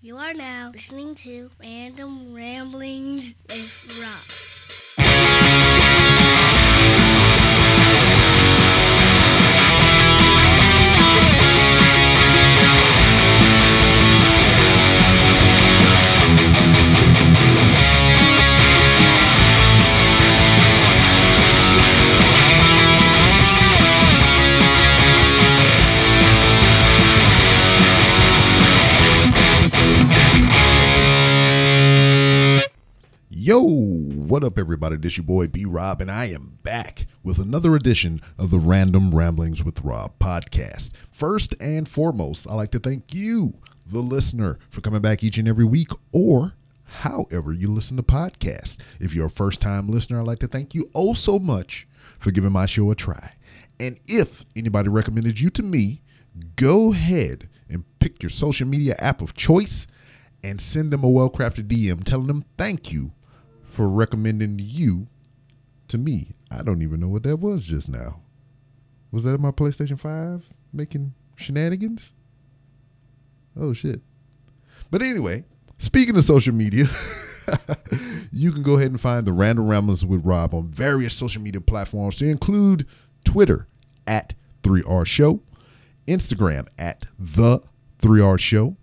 You are now listening to Random Ramblings with Rob. What up, everybody? This your boy B Rob, and I am back with another edition of the Random Ramblings with Rob podcast. First and foremost, I'd like to thank you, the listener, for coming back each and every week or however you listen to podcasts. If you're a first time listener, I'd like to thank you oh so much for giving my show a try. And if anybody recommended you to me, go ahead and pick your social media app of choice and send them a well crafted DM telling them thank you for recommending you to me. I don't even know what that was just now. Was that my PlayStation 5 making shenanigans? Oh shit. But anyway, speaking of social media, you can go ahead and find the Random Ramblers with Rob on various social media platforms to include Twitter at 3R Show, Instagram at The 3R Show,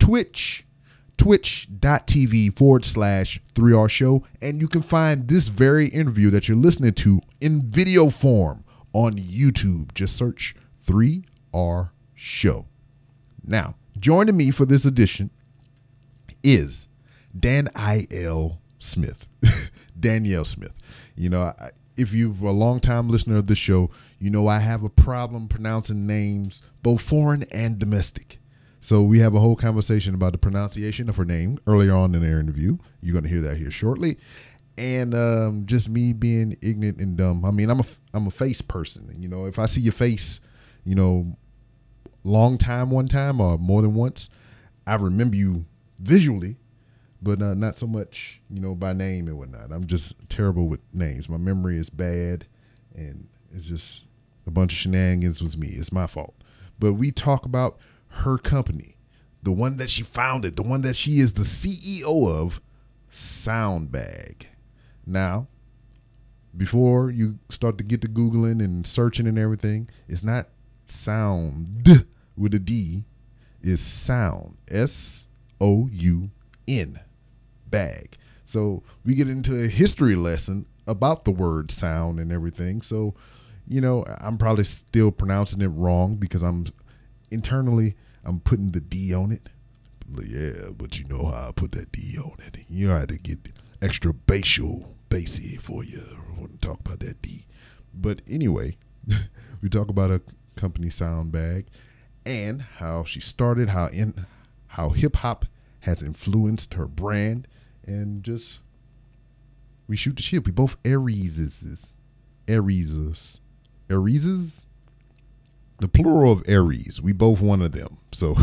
Twitch twitch.tv forward slash 3R show. And you can find this very interview that you're listening to in video form on YouTube. Just search 3R show. Now, joining me for this edition is Dan I.L. Smith. Danielle Smith. You know, I- if you've a long time listener of the show, you know I have a problem pronouncing names, both foreign and domestic. So we have a whole conversation about the pronunciation of her name earlier on in their interview. You're going to hear that here shortly, and um, just me being ignorant and dumb. I mean, I'm a I'm a face person. You know, if I see your face, you know, long time one time or more than once, I remember you visually, but uh, not so much, you know, by name and whatnot. I'm just terrible with names. My memory is bad, and it's just a bunch of shenanigans with me. It's my fault. But we talk about her company, the one that she founded, the one that she is the CEO of, Soundbag. Now, before you start to get to Googling and searching and everything, it's not sound with a D, it's soun. S O U N. Bag. So we get into a history lesson about the word sound and everything. So, you know, I'm probably still pronouncing it wrong because I'm internally I'm putting the D on it. But yeah, but you know how I put that D on it. You know how to get extra basal bassy for you. I want to talk about that D. But anyway, we talk about a company sound bag and how she started, how in how hip hop has influenced her brand, and just we shoot the shit. We both Arieses, Arieses, Arieses. The plural of Aries. We both one of them. So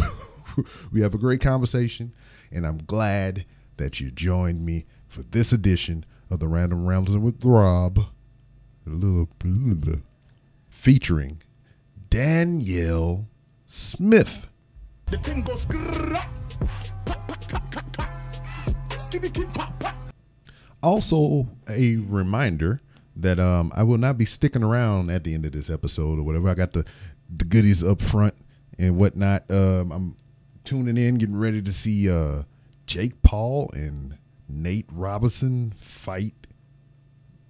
we have a great conversation, and I'm glad that you joined me for this edition of the Random Ramblings with Rob, featuring Danielle Smith. Also, a reminder that um, I will not be sticking around at the end of this episode or whatever. I got the the goodies up front and whatnot. Um, I'm tuning in, getting ready to see uh, Jake Paul and Nate Robinson fight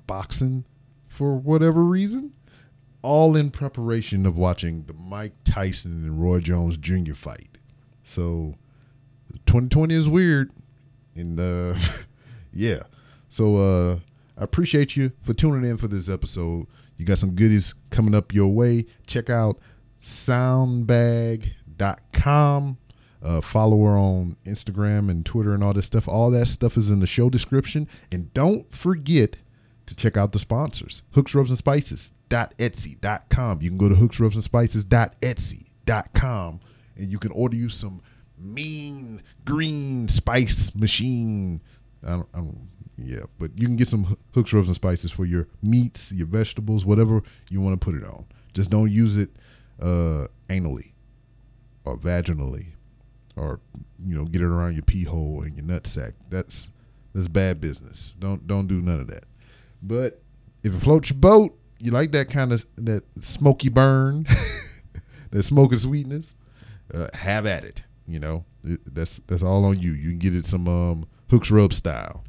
boxing for whatever reason. All in preparation of watching the Mike Tyson and Roy Jones Jr. fight. So 2020 is weird. And uh yeah. So uh I appreciate you for tuning in for this episode. You got some goodies coming up your way. Check out soundbag.com. Uh, follow her on Instagram and Twitter and all this stuff. All that stuff is in the show description. And don't forget to check out the sponsors. Hooks, Rubs, and Spices.etsy.com. You can go to Hooks, Rubs, and Spices.etsy.com and you can order you some mean green spice machine. I don't, I don't, yeah, but you can get some hooks, rubs, and spices for your meats, your vegetables, whatever you want to put it on. Just don't use it uh, anally or vaginally or you know get it around your pee hole and your nut sack. That's that's bad business. Don't don't do none of that. But if it floats your boat, you like that kind of that smoky burn, that smoky sweetness, uh, have at it. You know, It- that's that's all on you. You can get it some um, hooks rub style.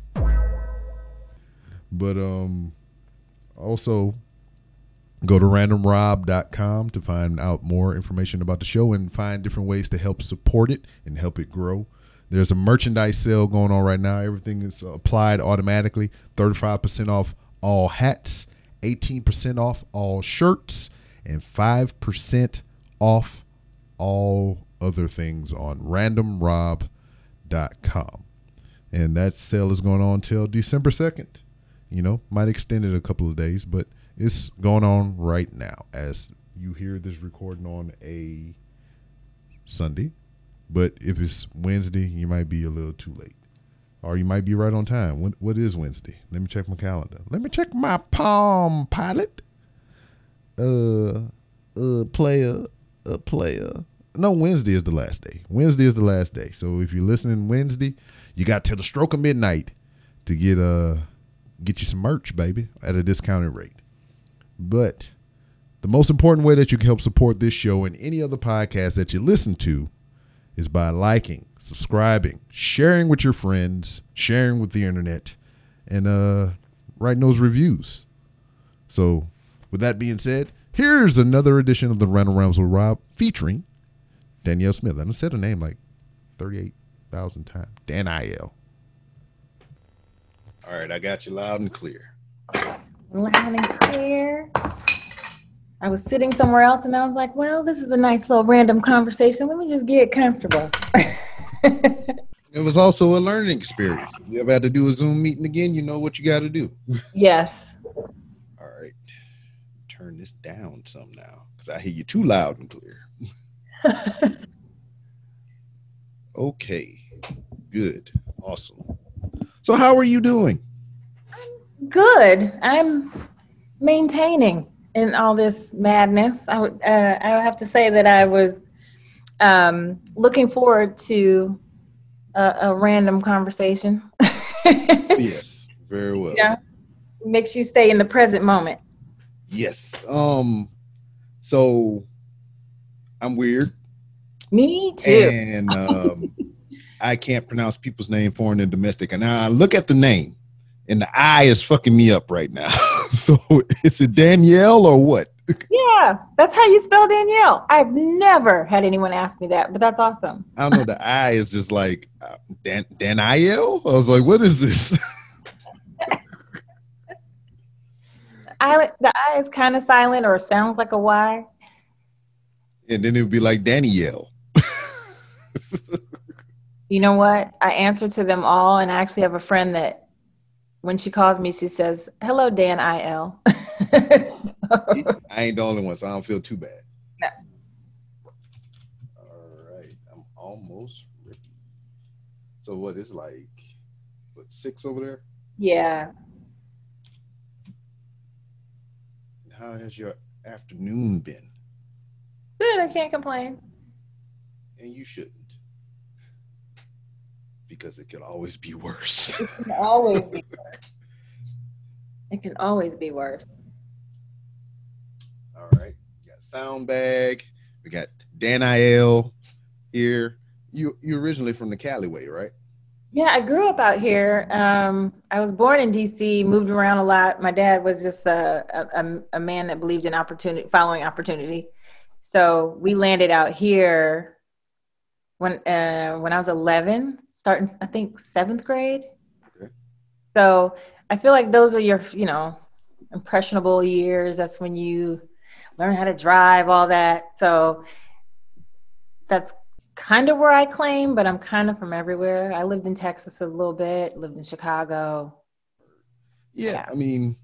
But um, also go to randomrob.com to find out more information about the show and find different ways to help support it and help it grow. There's a merchandise sale going on right now. Everything is applied automatically. 35% off all hats, 18% off all shirts, and 5% off all other things on randomrob.com. And that sale is going on till December 2nd. You know, might extend it a couple of days, but it's going on right now as you hear this recording on a Sunday. But if it's Wednesday, you might be a little too late. Or you might be right on time. What, what is Wednesday? Let me check my calendar. Let me check my Palm Pilot. Uh, uh, player, uh, player. No, Wednesday is the last day. Wednesday is the last day. So if you're listening Wednesday, you got till the stroke of midnight to get uh get you some merch, baby, at a discounted rate. But the most important way that you can help support this show and any other podcast that you listen to is by liking, subscribing, sharing with your friends, sharing with the internet, and uh, writing those reviews. So, with that being said, here's another edition of the Random Realms with Rob featuring Danielle Smith. I done said her name like 38,000 times. Dan I.L. All right, I got you loud and clear. Loud and clear. I was sitting somewhere else and I was like, well, this is a nice little random conversation. Let me just get comfortable. It was also a learning experience. If you ever had to do a Zoom meeting again, you know what you got to do. yes. All right. Turn this down some now because I hear you too loud and clear. okay. Good. Awesome. So, how are you doing? Good. I'm maintaining in all this madness. I would, uh, I would have to say that I was um, looking forward to a, a random conversation. yes. Very well. Yeah. Makes you stay in the present moment. Yes. Um. So, I'm weird, Me too. and um, I can't pronounce people's name, foreign and domestic. And I look at the name, and the I is fucking me up right now. so, is it Danielle or what? Yeah, that's how you spell Danielle. I've never had anyone ask me that, but that's awesome. I don't know. The I is just like uh, Dan Daniel. I was like, what is this? I, the I is kind of silent or sounds like a Y. and then it would be like Danielle. You know what? I answer to them all, and I actually have a friend that when she calls me, she says, "Hello, Dan Il." I ain't the only one, so I don't feel too bad. No. All right, I'm almost ready. So what is like what six over there? yeah, How has your afternoon been? good. I can't complain. And you shouldn't. Because it could always be worse. It can always be worse. It can always be worse. All right. We got sound bag. We got Dan Il here. You you originally from the Cali way, right? Yeah, I grew up out here. Um, I was born in DC, moved around a lot. My dad was just a, a, a man that believed in opportunity, following opportunity. So we landed out here when uh, when I was 11, starting I think seventh grade. Okay. So I feel like those are your you know impressionable years. That's when you learn how to drive, all that. So that's kind of where I claim, but I'm kind of from everywhere. I lived in Texas a little bit, lived in Chicago. Yeah, Yeah. I mean,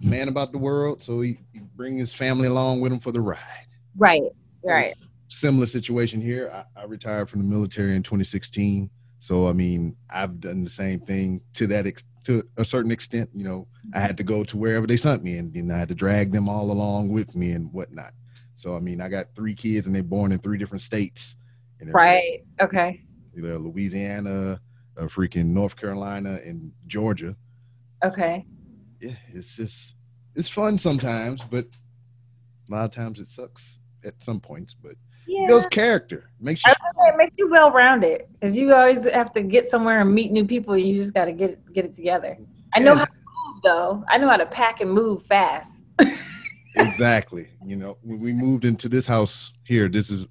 man about the world, so he, he bring his family along with him for the ride. Right, right. Similar situation here. I, I retired from the military in 2016, so I mean, I've done the same thing to that ex- to a certain extent. You know, I had to go to wherever they sent me, and then I had to drag them all along with me and whatnot. So I mean, I got three kids, and they're born in three different states. Right. Okay. know, Louisiana, uh, freaking North Carolina, and Georgia. Okay. Yeah, it's just it's fun sometimes, but a lot of times it sucks at some points. But Yeah. builds character, makes you. I was gonna say, It makes you well rounded because you always have to get somewhere and meet new people. You just got to get it, get it together. I know Yeah. how to move though. I know how to pack and move fast. exactly. You know, when we moved into this house here, this is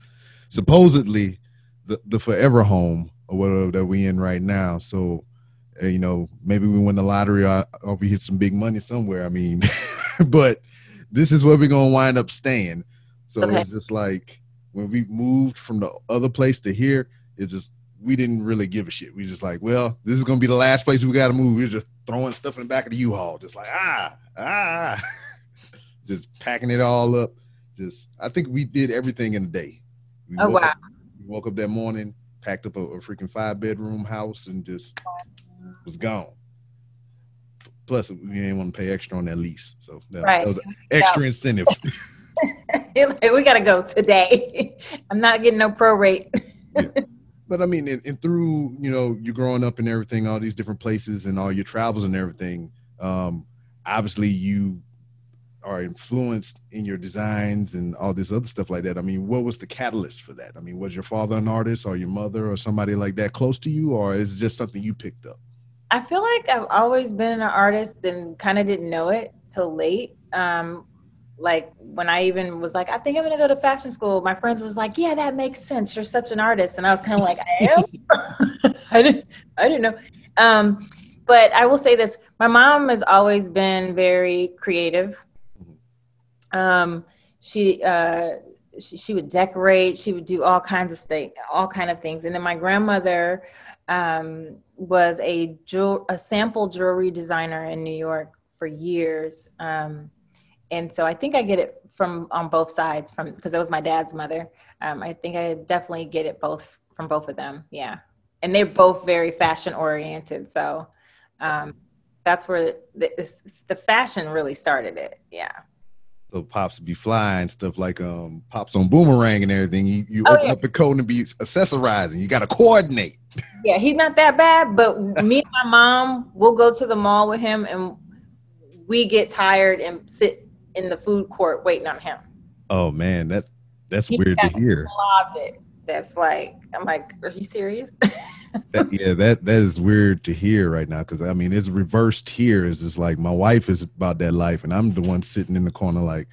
supposedly the, the forever home or whatever that we in right now. So, uh, you know, maybe we win the lottery or, or we hit some big money somewhere. I mean, but this is where we're gonna wind up staying. So Okay. it's just like when we moved from the other place to here, it's just we didn't really give a shit. We just like, well, this is gonna be the last place we gotta move. We're just throwing stuff in the back of the U-Haul, just like ah ah, just packing it all up. Just I think we did everything in a day. We Oh wow. up- we woke up that morning, packed up a, a freaking five bedroom house, and just was gone. Plus, we didn't want to pay extra on that lease, so that, Right. that was an extra incentive. Like, we gotta go today. I'm not getting no prorate. but I mean, and, and through you know you growing up and everything, all these different places and all your travels and everything, um, obviously you are influenced in your designs and all this other stuff like that. I mean, what was the catalyst for that? I mean, was your father an artist or your mother or somebody like that close to you, or is it just something you picked up? I feel like I've always been an artist and kind of didn't know it till late. Um, like when I even was like, I think I'm gonna go to fashion school. My friends was like, Yeah, that makes sense. You're such an artist, and I was kind of like, I am. I didn't. I didn't know. Um, but I will say this: my mom has always been very creative. Um, she uh, she, she would decorate. She would do all kinds of things, all kind of things. And then my grandmother um, was a jewel, a sample jewelry designer in New York for years. Um, and so I think I get it from on both sides from because it was my dad's mother. Um, I think I definitely get it both from both of them. Yeah, and they're both very fashion oriented. So um, that's where the, this, the fashion really started it. Yeah. So pops be flying stuff like um pops on boomerang and everything. You you Oh, open yeah. up the code and be accessorizing. You got to coordinate. Yeah, he's not that bad, but me and my mom will go to the mall with him and we get tired and sit in the food court waiting on him. Oh man, that's that's He weird to hear. Closet. That's like, I'm like, are you serious? That, yeah, that that is weird to hear right now because I mean it's reversed here. It's just like my wife is about that life, and I'm the one sitting in the corner like,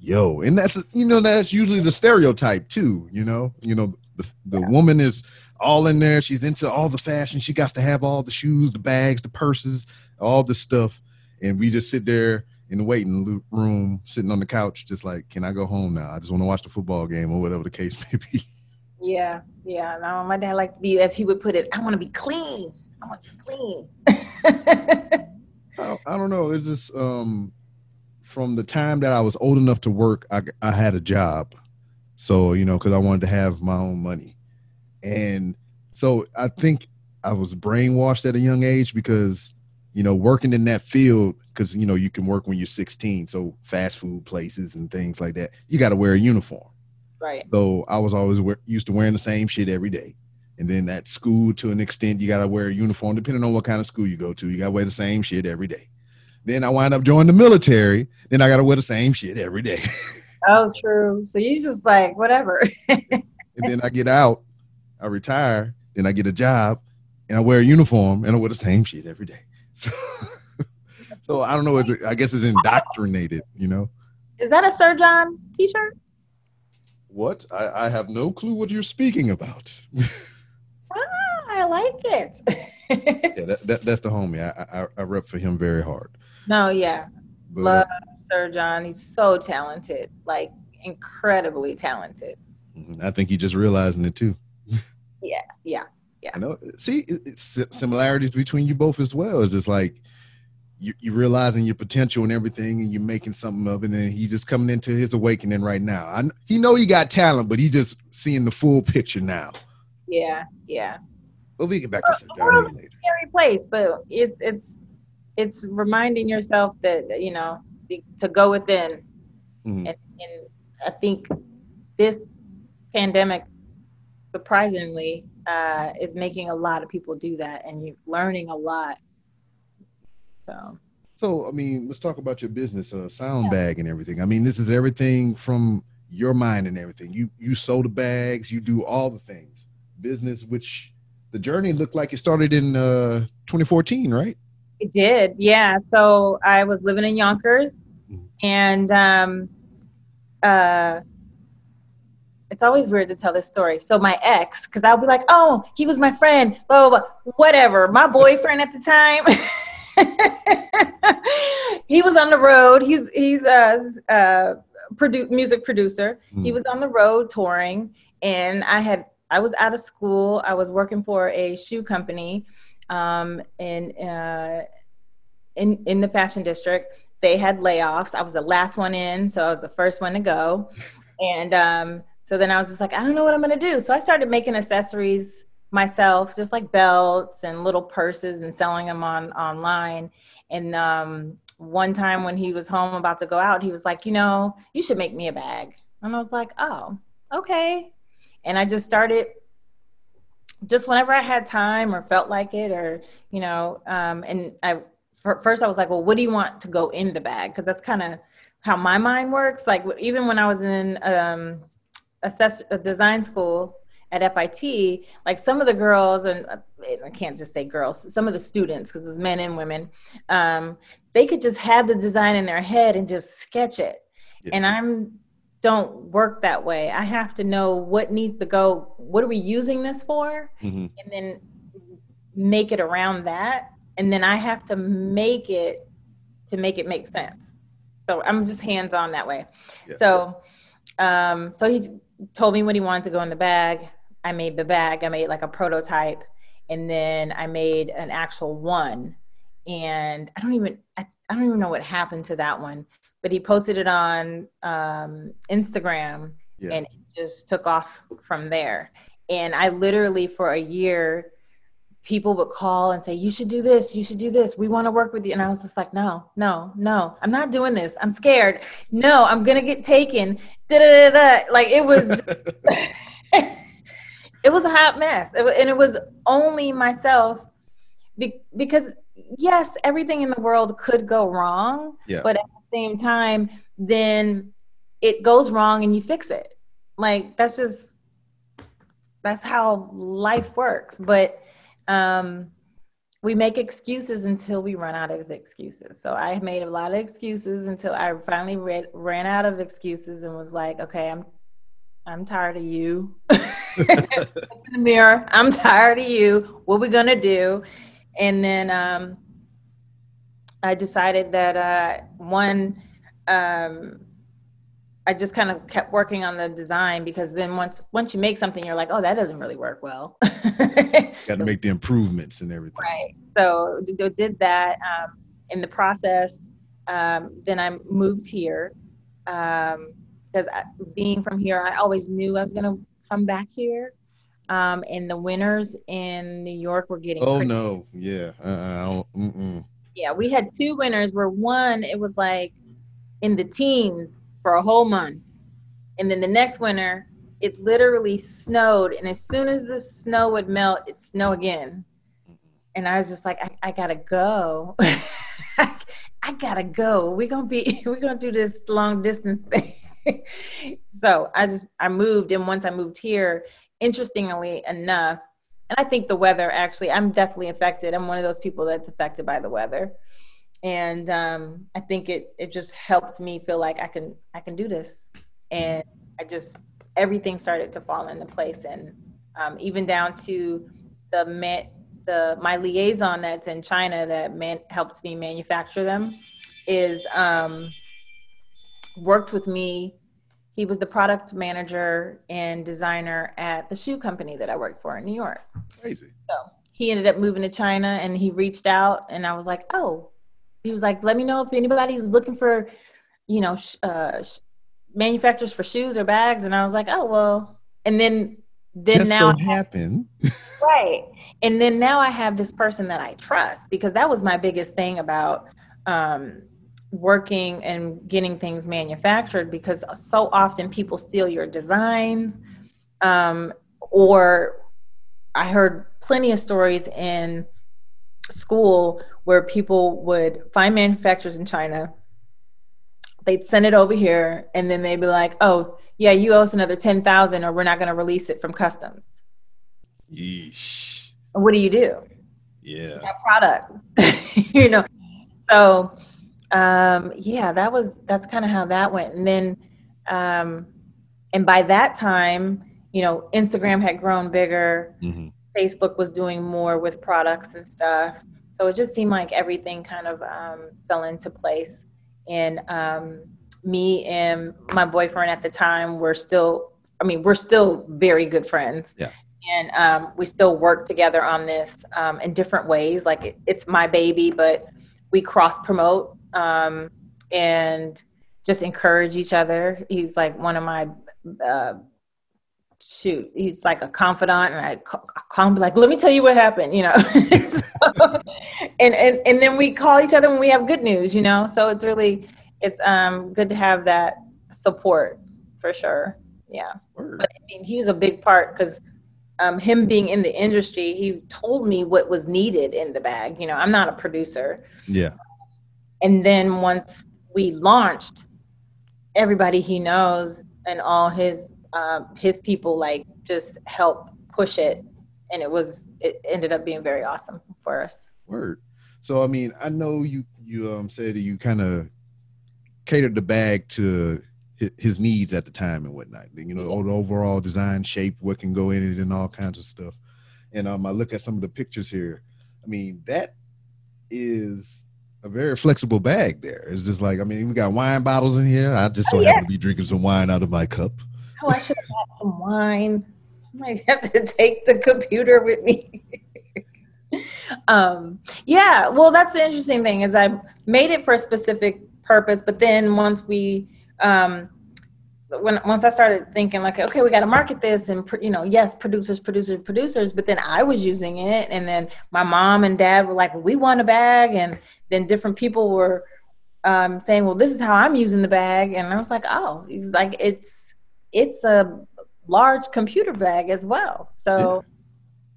yo, and that's you know that's usually the stereotype too. You know, you know the the woman is all in there. She's into all the fashion. She got to have all the shoes, the bags, the purses, all the stuff, and we just sit there in the waiting room, sitting on the couch, just like, can I go home now? I just want to watch the football game or whatever the case may be. yeah, yeah. No, my dad liked to be, as he would put it, I want to be clean. I want to be clean. I, I don't know. It's just um, from the time that I was old enough to work, I, I had a job. So, you know, because I wanted to have my own money. And so I think I was brainwashed at a young age because, you know, working in that field, because, you know, you can work when you're 16. So fast food places and things like that, you got to wear a uniform. right. So I was always wear, used to wearing the same shit every day. And then at school, to an extent, you got to wear a uniform, depending on what kind of school you go to. You got to wear the same shit every day. Then I wind up joining the military. Then I got to wear the same shit every day. Oh, true. So you just like, whatever. and then I get out, I retire, then I get a job, and I wear a uniform, and I wear the same shit every day. So, so I don't know. Is it, I guess it's indoctrinated, you know? Is that a Sir John t shirt? What? I, I have no clue what you're speaking about. Ah, I like it. yeah, that, that, that's the homie. I, I I rep for him very hard. no, yeah. But, uh, Love Sir John. He's so talented, like incredibly talented. Mhm. I think you just realizing it too. Yeah, yeah. I know. See, it's similarities between you both as well. It's just like you you realizing your potential and everything, and you're making something of it. And he's just coming into his awakening right now. I he know he got talent, but he just seeing the full picture now. Yeah, yeah. But we get back to Sir John Lee later. Scary place, but it's it's it's reminding yourself that you know to go within, Mhm. and, and I think this pandemic surprisingly uh, is making a lot of people do that, and you're learning a lot. So So, I mean, let's talk about your business, uh, sound bag and everything. I mean, this is everything from your mind and everything. You you sew the bags, you do all the things. Business, which the journey looked like it started in uh, 2014, right? It did, yeah. So I was living in Yonkers, Mhm. and um, uh, it's always weird to tell this story. So my ex, because I'll be like, "Oh, he was my friend," blah blah blah, whatever. My boyfriend at the time, he was on the road. He's he's a, a produ- music producer. He Mm. was on the road touring, and I had I was out of school. I was working for a shoe company um, in uh, in in the fashion district. They had layoffs. I was the last one in, so I was the first one to go. And um, so then I was just like, I don't know what I'm gonna do. So I started making accessories myself, just like belts and little purses, and selling them on online. And um, one time when he was home about to go out, he was like, you know, you should make me a bag. And I was like, oh, okay. And I just started just whenever I had time or felt like it, or you know, um, and I first I was like, well, what do you want to go in the bag? Because that's kind of how my mind works. Like even when I was in um, assess- a design school at FIT, like some of the girls, and I can't just say girls, some of the students, because it's men and women, um, they could just have the design in their head and just sketch it. Yeah. And I'm don't work that way. I have to know what needs to go. What are we using this for? Mhm. and then make it around that and then i have to make it to make it make sense so i'm just hands on that way Yeah. so um so he told me what he wanted to go in the bag. I made the bag. I made like a prototype and then i made an actual one. And i don't even i, I don't even know what happened to that one but he posted it on um instagram Yeah. and it just took off from there. And i literally for a year people would call and say you should do this you should do this we want to work with you. And i was just like no no no i'm not doing this i'm scared. No i'm gonna get taken. Da, da, da, da. like it was it was a hot mess. It and it was only myself be- because yes everything in the world could go wrong Yeah. but at the same time then it goes wrong and you fix it. Like that's just that's how life works. But um we make excuses until we run out of excuses. So i made a lot of excuses until i finally read, ran out of excuses and was like okay i'm i'm tired of you. In the mirror i'm tired of you. What we gonna do? And then um i decided that uh one um I just kind of kept working on the design because then once once you make something, you're like, oh, that doesn't really work well. Got to make the improvements and everything. right. So did that um, in the process. Um, then I moved here because I being from here, I always knew I was gonna come back here. Um, and the winters in New York were getting Oh crazy. no, yeah. Uh, yeah, we had two winters where one it was like in the teens for a whole month, and then the next winter it literally snowed, and as soon as the snow would melt, it snow again, and I was just like, I, I gotta go, I gotta go. We're gonna be we're gonna do this long distance thing. so I just I moved, and once I moved here, interestingly enough, and I think the weather actually, I'm definitely affected. I'm one of those people that's affected by the weather. And um, I think it it just helped me feel like I can I can do this. And I just everything started to fall into place and um, even down to the man, the my liaison that's in China that man, helped me manufacture them is um, worked with me he was the product manager and designer at the shoe company that I worked for in New York. Crazy. So he ended up moving to China and he reached out and I was like, oh, he was like, let me know if anybody's looking for, you know, sh- uh, sh- manufacturers for shoes or bags. And I was like, oh, well, and then, then Just now, so happened. right. And then now I have this person that I trust because that was my biggest thing about, um, working and getting things manufactured because so often people steal your designs um, or I heard plenty of stories in school where people would find manufacturers in China, they'd send it over here, and then they'd be like, "Oh, yeah, you owe us another ten thousand, or we're not going to release it from customs." Yeesh. What do you do? Yeah. That product, you know. So, um, yeah, that was that's kind of how that went, and then, um, and by that time, you know, Instagram had grown bigger. Mhm. Facebook was doing more with products and stuff. So it just seemed like everything kind of um, fell into place. And um, me and my boyfriend at the time were still, I mean, we're still very good friends. Yeah. And um, we still work together on this um, in different ways. Like it, it's my baby, but we cross promote um, and just encourage each other. He's like one of my uh, shoot, he's like a confidant, and I ca- call him like, "Let me tell you what happened," you know. So- and and and then we call each other when we have good news, you know. So it's really it's um good to have that support for sure. Yeah, Word. but I mean, he was a big part because. Um, him being in the industry, he told me what was needed in the bag. You know, I'm not a producer, Yeah. and then once we launched everybody he knows and all his um, his people like just help push it and it was it ended up being very awesome for us Word. So I mean, I know you you um said that you kind of catered the bag to his needs at the time and whatnot. You know, all the overall design, shape, what can go in it, and all kinds of stuff. And um, I look at some of the pictures here. I mean, that is a very flexible bag. There, it's just like I mean, we got wine bottles in here. I just so Oh, yeah. happen to be drinking some wine out of my cup. Oh i should have had some wine. I might have to take the computer with me. Um yeah well that's the interesting thing is i made it for a specific purpose but then once we um when once I started thinking like, okay, we got to market this, and you know, yes, producers, producers, producers. But then I was using it, and then my mom and dad were like, well, we want a bag, and then different people were um, saying, well, this is how I'm using the bag, and I was like, oh, he's like, it's it's a large computer bag as well. So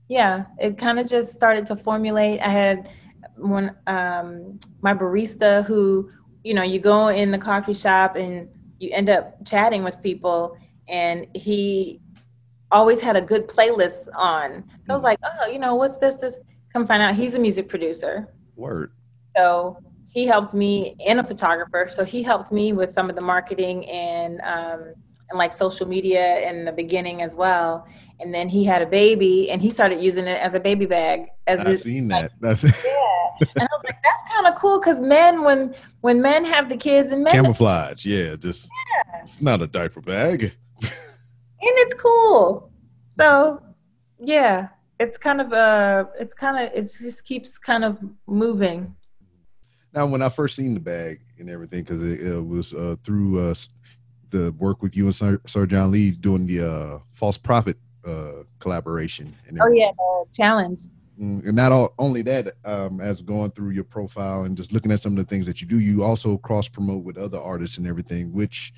yeah, it kind of just started to formulate. I had one um, my barista who you know you go in the coffee shop and you end up chatting with people and he always had a good playlist on so i was like oh you know what's this this come find out he's a music producer Word. so he helped me and a photographer so he helped me with some of the marketing and um, and like social media in the beginning as well and then he had a baby and he started using it as a baby bag as I've his, seen that. That's yeah and i was like that's kind of cool because men when when men have the kids and men camouflage. Yeah, just it's not a diaper bag. and it's cool. So yeah, it's kind of uh it's kind of it just keeps kind of moving. Now, when I first seen the bag and everything, because it, uh was uh, through uh, the work with you and Sir, Sir John Lee doing the uh, false prophet uh, collaboration. And Oh yeah, the challenge. Mm, and not all, only that, um, as going through your profile and just looking at some of the things that you do, you also cross promote with other artists and everything, which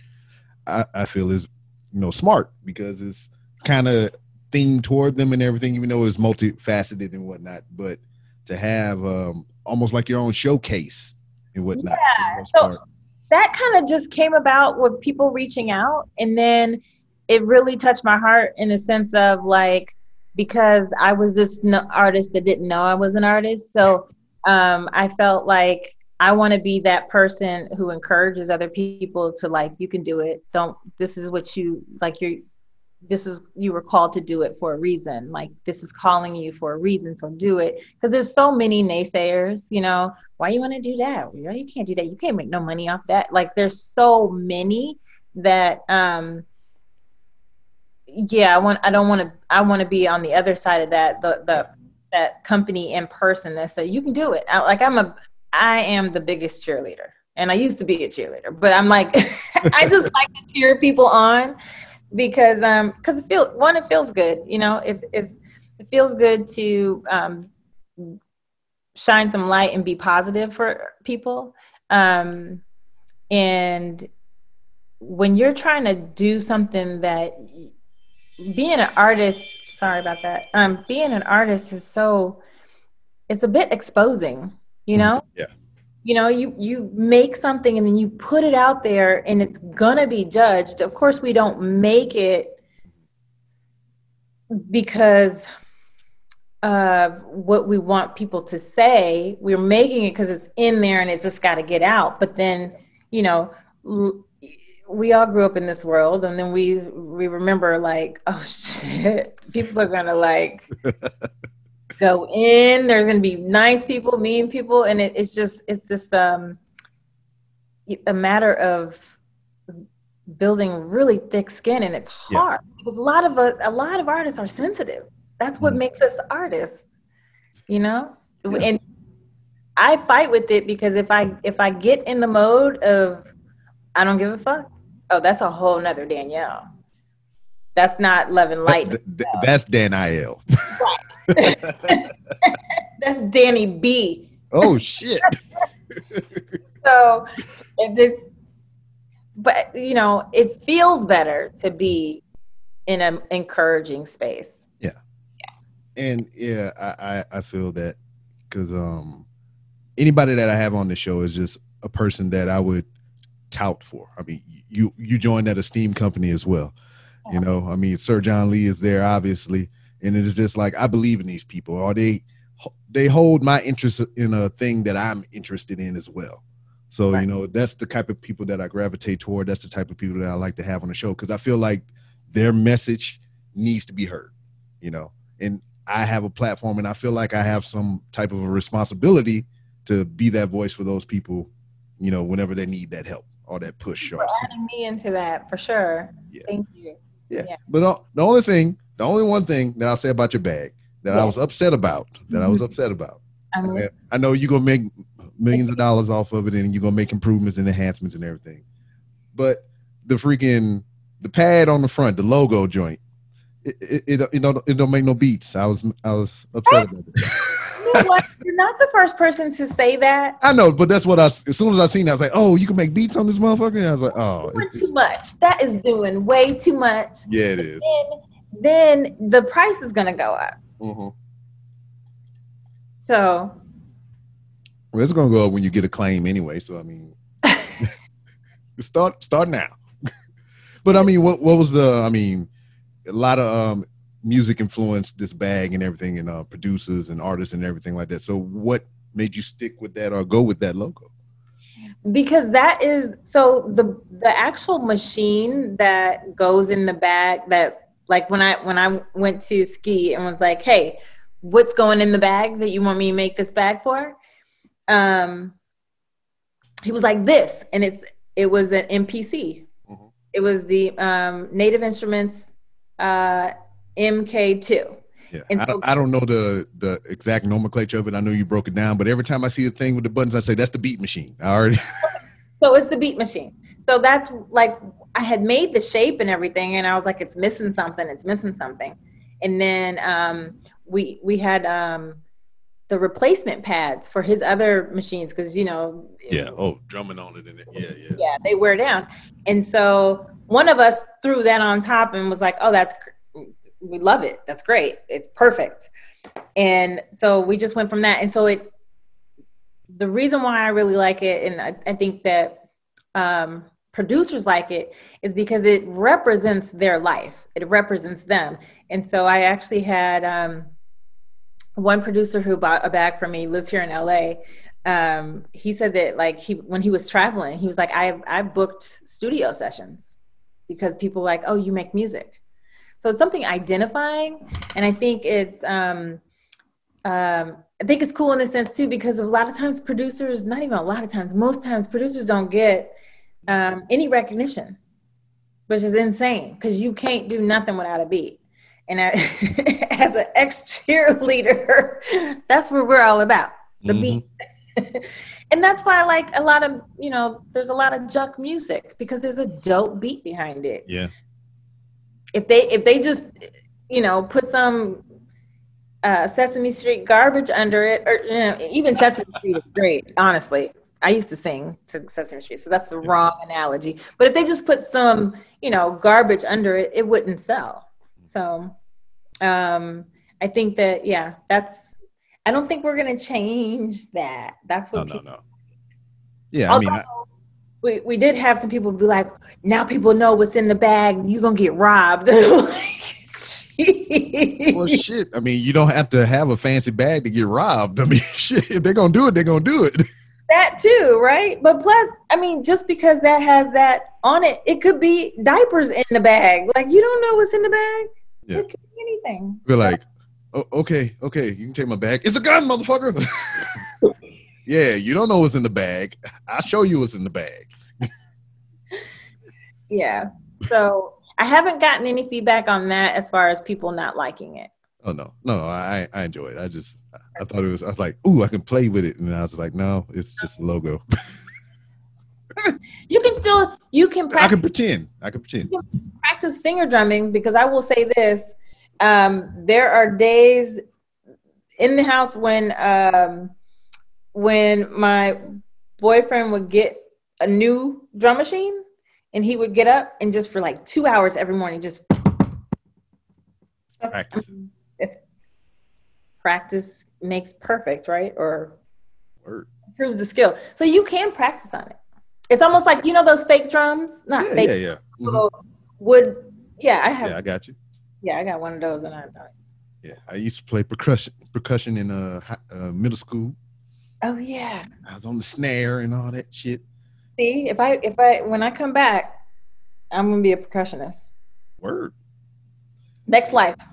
I, I feel is you know smart because it's kind of themed toward them and everything, even though it's multifaceted and whatnot. But to have um, almost like your own showcase and whatnot. most so- part. That kind of just came about with people reaching out, and then it really touched my heart in the sense of like because I was this artist that didn't know I was an artist, so um, I felt like I want to be that person who encourages other people to like you can do it. Don't this is what you like you're this is you were called to do it for a reason. Like this is calling you for a reason, so do it. Because there's so many naysayers, you know, why you want to do that? You can't do that. You can't make no money off that. Like there's so many that um yeah, I want I don't want to I want to be on the other side of that the the that company in person that said you can do it. I, like I'm a I am the biggest cheerleader. And I used to be a cheerleader, but I'm like I just like to cheer people on because um because it feel one it feels good, you know, if if it feels good to um shine some light and be positive for people. Um and when you're trying to do something that being an artist sorry about that. Um, being an artist is so it's a bit exposing, you know? Yeah. You know, you you make something and then you put it out there and it's gonna be judged. Of course, we don't make it because of what we want people to say. We're making it because it's in there and it's just got to get out. But then, you know, l- we all grew up in this world, and then we we remember like, oh shit, people are gonna like go in. They're gonna be nice people, mean people, and it, it's just it's just um a matter of building really thick skin, and it's Yeah. hard because a lot of us, a lot of artists are sensitive. That's what Mhm. makes us artists, you know. Yeah. And I fight with it because if I if I get in the mode of I don't give a fuck, oh, that's a whole nother Danielle. That's not love and light. Th- th- that's Dan Il. That's Danny B. Oh shit. So if this, but you know, it feels better to be in an encouraging space. And yeah, I I, I feel that because um anybody that I have on the show is just a person that I would tout for. I mean, you you joined that esteemed company as well. You know, I mean, Sir John Lee is there obviously, and it's just like I believe in these people, or they they hold my interest in a thing that I'm interested in as well. So Right. you know, that's the type of people that I gravitate toward. That's the type of people that I like to have on the show because I feel like their message needs to be heard. You know, and I have a platform, and I feel like I have some type of a responsibility to be that voice for those people. You know, whenever they need that help or that push. Or For adding me into that for sure. Yeah. Thank you. Yeah. Yeah. But the, the only thing, the only one thing that I'll say about your bag that I was upset about, that I was upset about. I know you're gonna make millions of dollars off of it and you're gonna make improvements and enhancements and everything. But the freaking the pad on the front, the logo joint, it it, it, it don't it don't make no beats. I was I was upset about it. You know? You're not the first person to say that. I know, but that's what I as soon as I seen it, I was like, oh, you can make beats on this motherfucker. And I was like, oh, too much. That is doing way too much. yeah, it is. Then, then the price is gonna go up. Mhm. So Well, it's gonna go up when you get a claim anyway. So I mean, start start now. but I mean, what what was the? I mean, a lot of um, music influenced this bag and everything, and uh, producers and artists and everything like that. So what made you stick with that or go with that logo? because that is so the the actual machine that goes in the bag that like when I when I went to ski and was like, hey, what's going in the bag that you want me to make this bag for? Um, he was like this, and it's it was an MPC. Mhm. It was the um, Native Instruments uh, MK2. Yeah, I, don't, I don't know the the exact nomenclature of it. I know you broke it down, but every time I see a thing with the buttons, I say that's the beat machine. I already So it's the beat machine. So that's like I had made the shape and everything, and I was like, it's missing something. It's missing something. And then um, we we had um, the replacement pads for his other machines because you know Yeah, Oh, drumming on it and it. Yeah, yeah. yeah they wear down. And so one of us threw that on top and was like, oh, that's we love it. That's great. It's perfect. And so we just went from that. And so it the reason why I really like it, and I, I think that um, producers like it, is because it represents their life. It represents them. And so I actually had um, one producer who bought a bag for me, lives here in LA. Um, he said that like he when he was traveling, he was like, I I booked studio sessions because people like, oh, you make music. So it's something identifying, and I think it's um, um, I think it's cool in a sense too because a lot of times producers, not even a lot of times, most times producers don't get um, any recognition, which is insane because you can't do nothing without a beat. And I, as an ex cheerleader, that's what we're all about the Mhm. beat. and that's why I like a lot of, you know, there's a lot of junk music because there's a dope beat behind it Yeah. if they if they just you know put some uh, Sesame Street garbage under it, or you know, even Sesame Street is great. Honestly, I used to sing to Sesame Street, so that's the wrong analogy. But if they just put some you know garbage under it, it wouldn't sell. So um, I think that yeah, that's. I don't think we're gonna change that. That's what no, people. no. Yeah, I mean, I, Although, we, we did have some people be like, now people know what's in the bag. You're gonna get robbed. well, shit. I mean, you don't have to have a fancy bag to get robbed. I mean, shit. If they're gonna do it, they're gonna do it. that too, right? But plus, I mean, just because that has that on it, it could be diapers in the bag. Like you don't know what's in the bag. Yeah. It could be anything. We're like, oh, okay, okay, you can take my bag. It's a gun, motherfucker. yeah, you don't know what's in the bag. I'll show you what's in the bag. Yeah. So I haven't gotten any feedback on that as far as people not liking it. Oh no, no, I I enjoy it. I just I thought it was. I was like, ooh, I can play with it, and I was like, no, it's just a logo. You can still you can I practice, can pretend. I can pretend. practice finger drumming because I will say this: um, there are days in the house when um, when my boyfriend would get a new drum machine and he would get up and just for like two hours every morning just Practice. practice makes perfect, right? Or Word. improves the skill. So you can practice on it. It's almost like you know those fake drums, not Yeah, fake yeah, yeah. Mhm. little wood. Yeah, I have. Yeah, I got you. Yeah, I got one of those, and I. Yeah, I used to play percussion percussion in uh, uh middle school. Oh yeah. I was on the snare and all that shit. See, if I if I when I come back, I'm gonna be a percussionist. Word. Next life.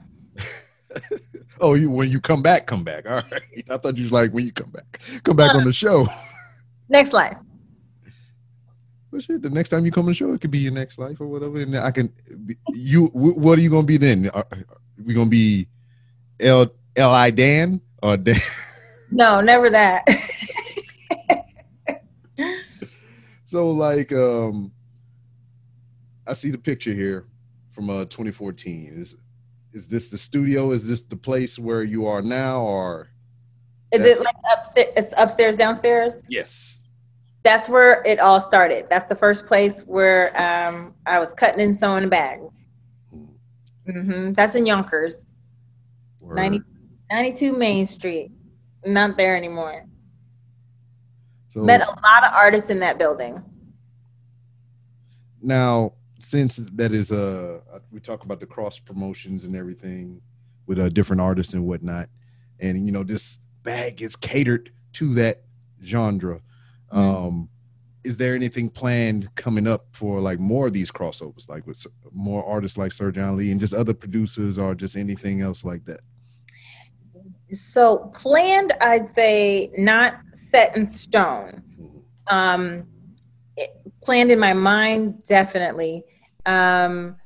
Oh, you when you come back, come back. All right. I thought you was like when you come back, come back on the show. Next life. Well, shit. The next time you come on the show, it could be your next life or whatever. And I can. You. What are you gonna be then? Are, are we gonna be L L I Dan or Dan? No, never that. So like, um, I see the picture here from uh 2014. Is is this the studio? Is this the place where you are now, or Is it like upstairs? It's upstairs, downstairs. yes? That's where it all started. That's the first place where um, I was cutting and sewing bags. hmm That's in Yonkers, Word. 90, 92 Main Street. Not there anymore. So Met a lot of artists in that building. now, since that is uh, we talk about the cross promotions and everything with uh, different artists and whatnot, and you know this bag is catered to that genre. Um, is there anything planned coming up for like more of these crossovers, like with more artists like Sir John Lee and just other producers, or just anything else like that? So planned, I'd say not set in stone. Mhm. Um, it, planned in my mind, definitely. Um,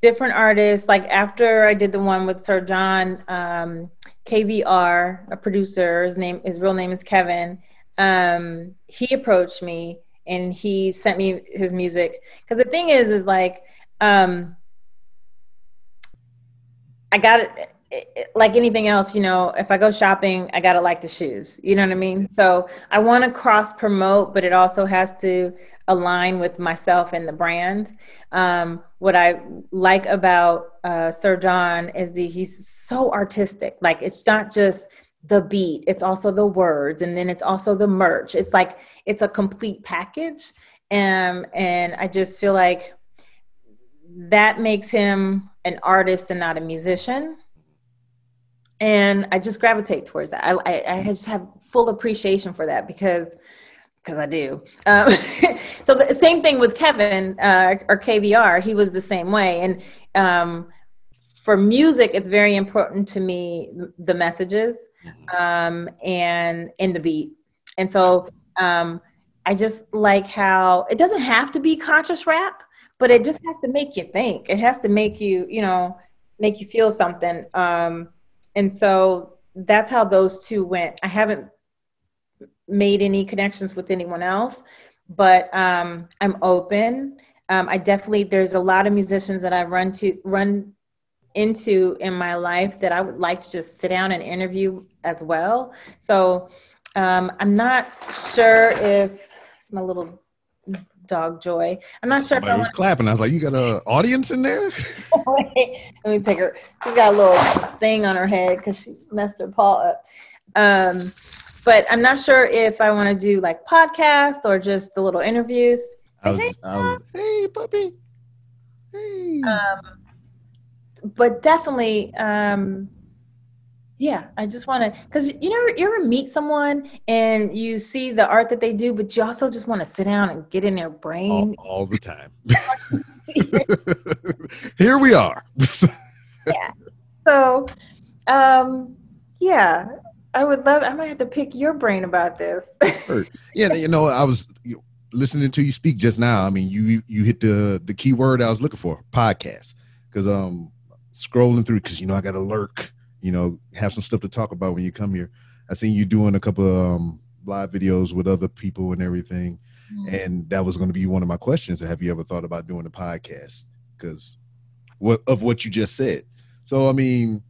different artists, like after I did the one with Sir John, um, KVR, a producer, his name, his real name is Kevin. Um, he approached me and he sent me his music. Because the thing is, is like, um, I got it like anything else, you know, if I go shopping, I gotta like the shoes. You know what I mean? So I want to cross promote, but it also has to align with myself and the brand. Um, what I like about uh, Sir John is that he's so artistic. Like it's not just the beat; it's also the words, and then it's also the merch. It's like it's a complete package, um, and I just feel like that makes him an artist and not a musician and I just gravitate towards that. I, I, I just have full appreciation for that because because I do. Um, so the same thing with Kevin uh, or KVR. He was the same way. And um, for music, it's very important to me the messages um, and in the beat. And so um, I just like how it doesn't have to be conscious rap, but it just has to make you think. It has to make you, you know, make you feel something. Um, and so that's how those two went. I haven't made any connections with anyone else, but um, I'm open. Um, I definitely there's a lot of musicians that I run to run into in my life that I would like to just sit down and interview as well. So um, I'm not sure if it's my little dog Joy. I'm not sure if I was clapping. I was like, "You got an audience in there?" want Let me take her. She's got a little thing on her head because she's messed her paw up. Um, but I'm not sure if I want to do like podcast or just the little interviews. I was, hey. I was, "Hey, puppy, hey." Um, but definitely, um, yeah, I just want to because you know you ever meet someone and you see the art that they do, but you also just want to sit down and get in their brain. all the time. Here we are. yeah So, um, yeah, I would love. I might have to pick your brain about this. yeah, you know, I was listening to you speak just now. I mean, you you hit the the key word I was looking for, podcast. Because um, scrolling through, because you know I got to lurk. You know, have some stuff to talk about when you come here. I seen you doing a couple of um, live videos with other people and everything, and that was going to be one of my questions. Have you ever thought about doing a podcast? Because what of what you just said. So I mean,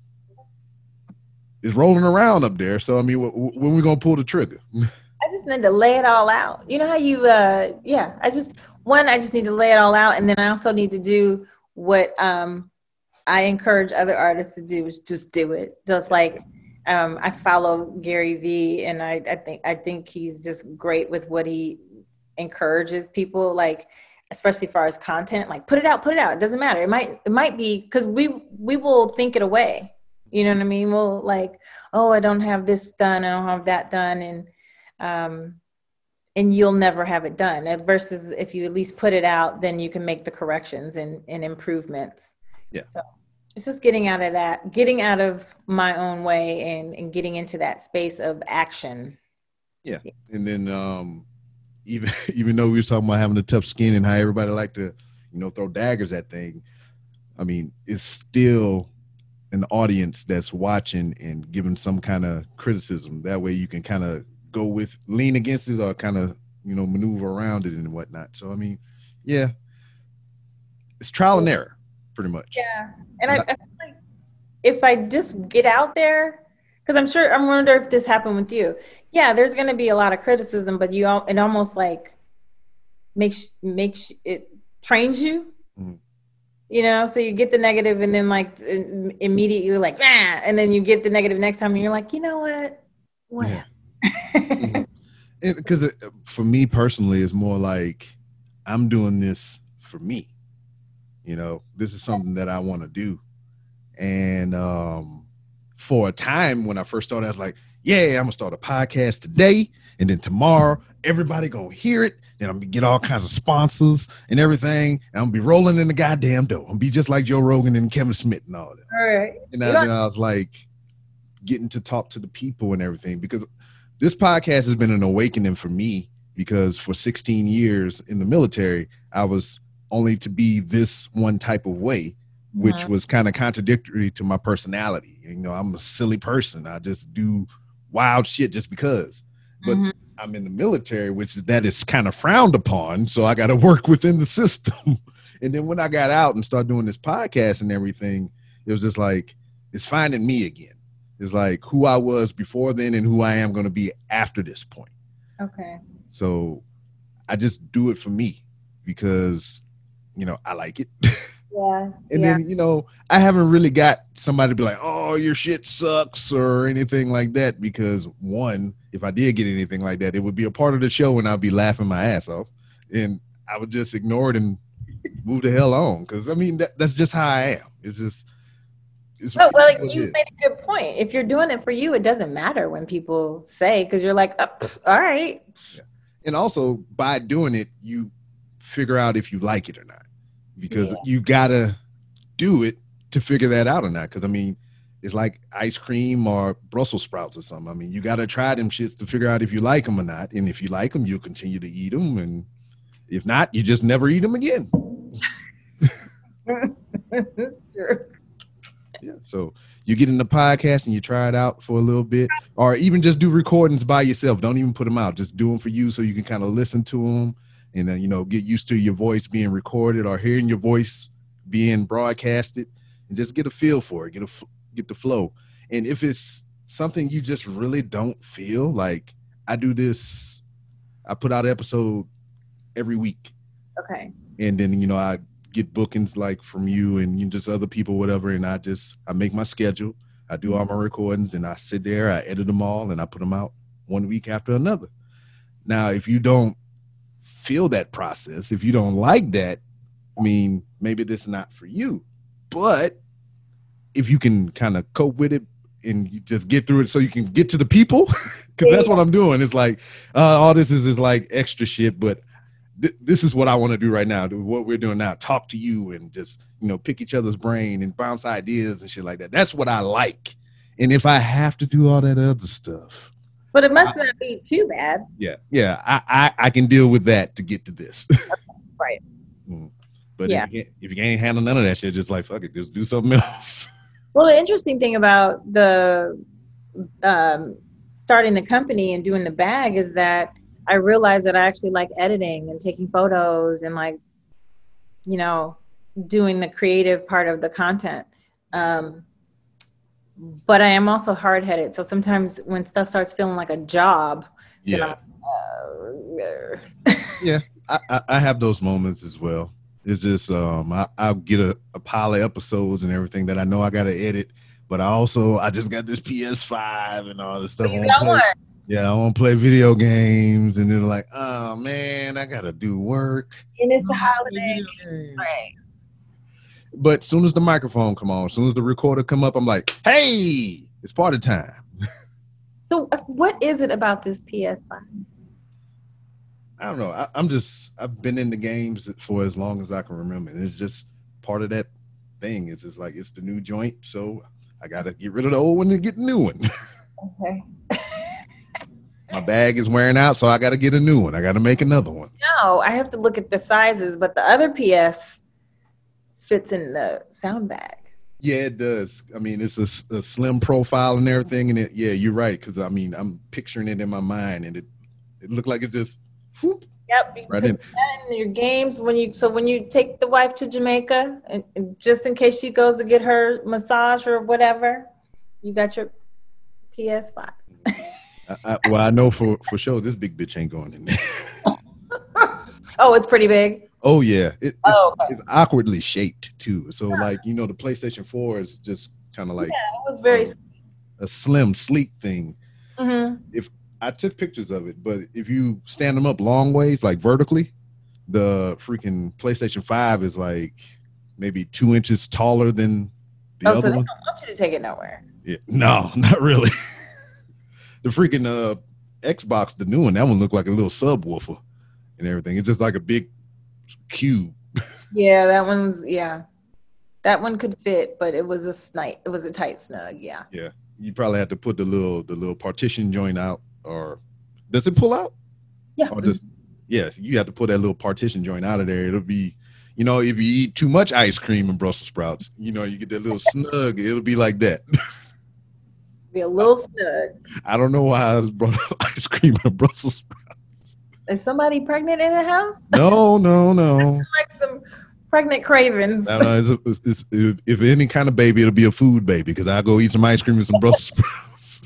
it's rolling around up there. So I mean, wh- wh- when we gonna pull the trigger? I just need to lay it all out. You know how you, uh, yeah. I just one, I just need to lay it all out, and then I also need to do what um, I encourage other artists to do is just do it. Just like um, I follow Gary Vee, and I, I think I think he's just great with what he encourages people like especially far as content like put it out put it out. It doesn't matter. It might it might be because we we will think it away. You know what i mean? We'll like oh i don't have this done i don't have that done and um and you'll never have it done. Versus if you at least put it out then you can make the corrections and, and improvements Yeah. so it's just getting out of that getting out of my own way and, and getting into that space of action. Yeah. and then um even even though we was talking about having a tough skin and how everybody like to you know throw daggers at thing i mean it's still an audience that's watching and giving some kind of criticism. That way you can kind of go with lean against it or kind of you know maneuver around it and whatnot. So i mean yeah. It's trial and error pretty much Yeah, and I, I feel like if I just get out there, because I'm sure I'm wonder if this happened with you. Yeah, there's going to be a lot of criticism, but you all it almost like makes makes it trains you. Mhm. You know, so you get the negative, and then like immediately like ah, and then you get the negative next time, and you're like, you know what, what? Yeah. Because for me personally it's more like i'm doing this for me you know this is something that i want to do. And um for a time when i first started i was like yeah i'm gonna start a podcast today and then tomorrow everybody gonna hear it and i'm gonna get all kinds of sponsors and everything and i'm gonna be rolling in the goddamn dough i'm gonna be just like joe rogan and kevin smith and all that. All right. and I, I was like getting to talk to the people and everything because this podcast has been an awakening for me because for 16 years in the military, I was only to be this one type of way, which Mhm. was kind of contradictory to my personality. You know, I'm a silly person. I just do wild shit just because. But Mhm. I'm in the military, which is that is kind of frowned upon. So I got to work within the system. and then when I got out and started doing this podcast and everything, it was just like it's finding me again. It's like who I was before then and who I am going to be after this point. Okay. So I just do it for me because you know I like it. Yeah. And yeah. then, you know, I haven't really got somebody to be like, oh, your shit sucks or anything like that. Because one, if I did get anything like that, it would be a part of the show and I'd be laughing my ass off. And I would just ignore it and move the hell on. Cause I mean, that, that's just how I am. It's just, it's No, well, it you is. made a good point. If you're doing it for you, it doesn't matter when people say because you're like, oh, pfft, all right. and also by doing it, you figure out if you like it or not. Because Yeah. you gotta do it to figure that out or not. Because I mean, it's like ice cream or Brussels sprouts or something. I mean, you gotta try them shits to figure out if you like them or not. And if you like them, you'll continue to eat them. And if not, you just never eat them again. Sure. Yeah. So you get in the podcast and you try it out for a little bit, or even just do recordings by yourself. Don't even put them out. Just do them for you so you can kind of listen to them and then you know get used to your voice being recorded or hearing your voice being broadcasted, and just get a feel for it. Get a get the flow. And if it's something you just really don't feel like, I do this. I put out an episode every week. Okay. and then you know I get bookings like from you and you just other people, whatever, and I just I make my schedule. I do all my recordings and I sit there, I edit them all, and I put them out one week after another. Now, if you don't feel that process, if you don't like that, I mean, maybe this is not for you. But if you can kind of cope with it and you just get through it so you can get to the people, because that's what I'm doing. It's like uh, all this is is like extra shit, but th- this is what I want to do right now. What we're doing now, talk to you and just you know pick each other's brain and bounce ideas and shit like that. That's what I like. And if I have to do all that other stuff, But it must not be too bad. yeah, yeah, I I, I can deal with that to get to this. Right. Mm. But Yeah. if, you can't, if you can't handle none of that shit, just like fuck it, just do something else. Well, the interesting thing about the um, starting the company and doing the bag is that I realized that I actually like editing and taking photos and like, you know, doing the creative part of the content. Um, but I am also hard headed. So sometimes when stuff starts feeling like a job, then I'm, uh, I, I, I have those moments as well. It's just um I, I'll get a, a pile of episodes and everything that I know I gotta edit, but I also I just got this PS5 and all this stuff. You got play- one. Yeah, I want to play video games, and then like, oh man, I gotta do work. And it's the Play holiday. video. Right. But soon as the microphone come on, soon as the recorder come up, I'm like, hey, it's party time. So, what is it about this PS5? I don't know. I, I'm just I've been in the games for as long as I can remember. And it's just part of that thing. It's just like it's the new joint, so I gotta get rid of the old one and get the new one. Okay. My bag is wearing out, so I gotta get a new one. I gotta make another one. No, I have to look at the sizes, but the other PS fits in the Soun bag. Yeah, it does. I mean, it's a slim profile and everything, and it. Yeah, you're right. Because I mean, I'm picturing it in my mind, and it it looked like it just. whoop. Yep. Right in. in your games when you so when you take the wife to Jamaica, and, and just in case she goes to get her massage or whatever, you got your PS5. I, I, well, I know for for sure this big bitch ain't going in there. Oh, it's pretty big. Oh yeah, it, it's, Oh, okay. it's awkwardly shaped too. So like you know, the PlayStation Four is just kind of like yeah, It was very. um, a slim, sleek thing. mhm. I took pictures of it, but if you stand them up long ways, like vertically, the freaking PlayStation Five is like maybe two inches taller than the Oh, so other they one. don't want you to take it nowhere. Yeah. No, not really. the freaking uh Xbox, the new one, that one looked like a little subwoofer and everything. It's just like a big cube. Yeah, that one's yeah. That one could fit, but it was a snipe. It was a tight snug. Yeah. Yeah, you probably have to put the little the little partition joint out, or does it pull out? Yeah. Or does, yes, you have to pull that little partition joint out of there. It'll be, you know, if you eat too much ice cream and Brussels sprouts, you know, you get that little snug. It'll be like that. Be a little snug. I don't know why I was brought up ice cream and Brussels sprouts. Is somebody pregnant in the house? No, no, no. Like some pregnant. No, no, it's, it's, it's, if, if any kind of baby, it'll be a food baby because I go eat some ice cream and some Brussels sprouts.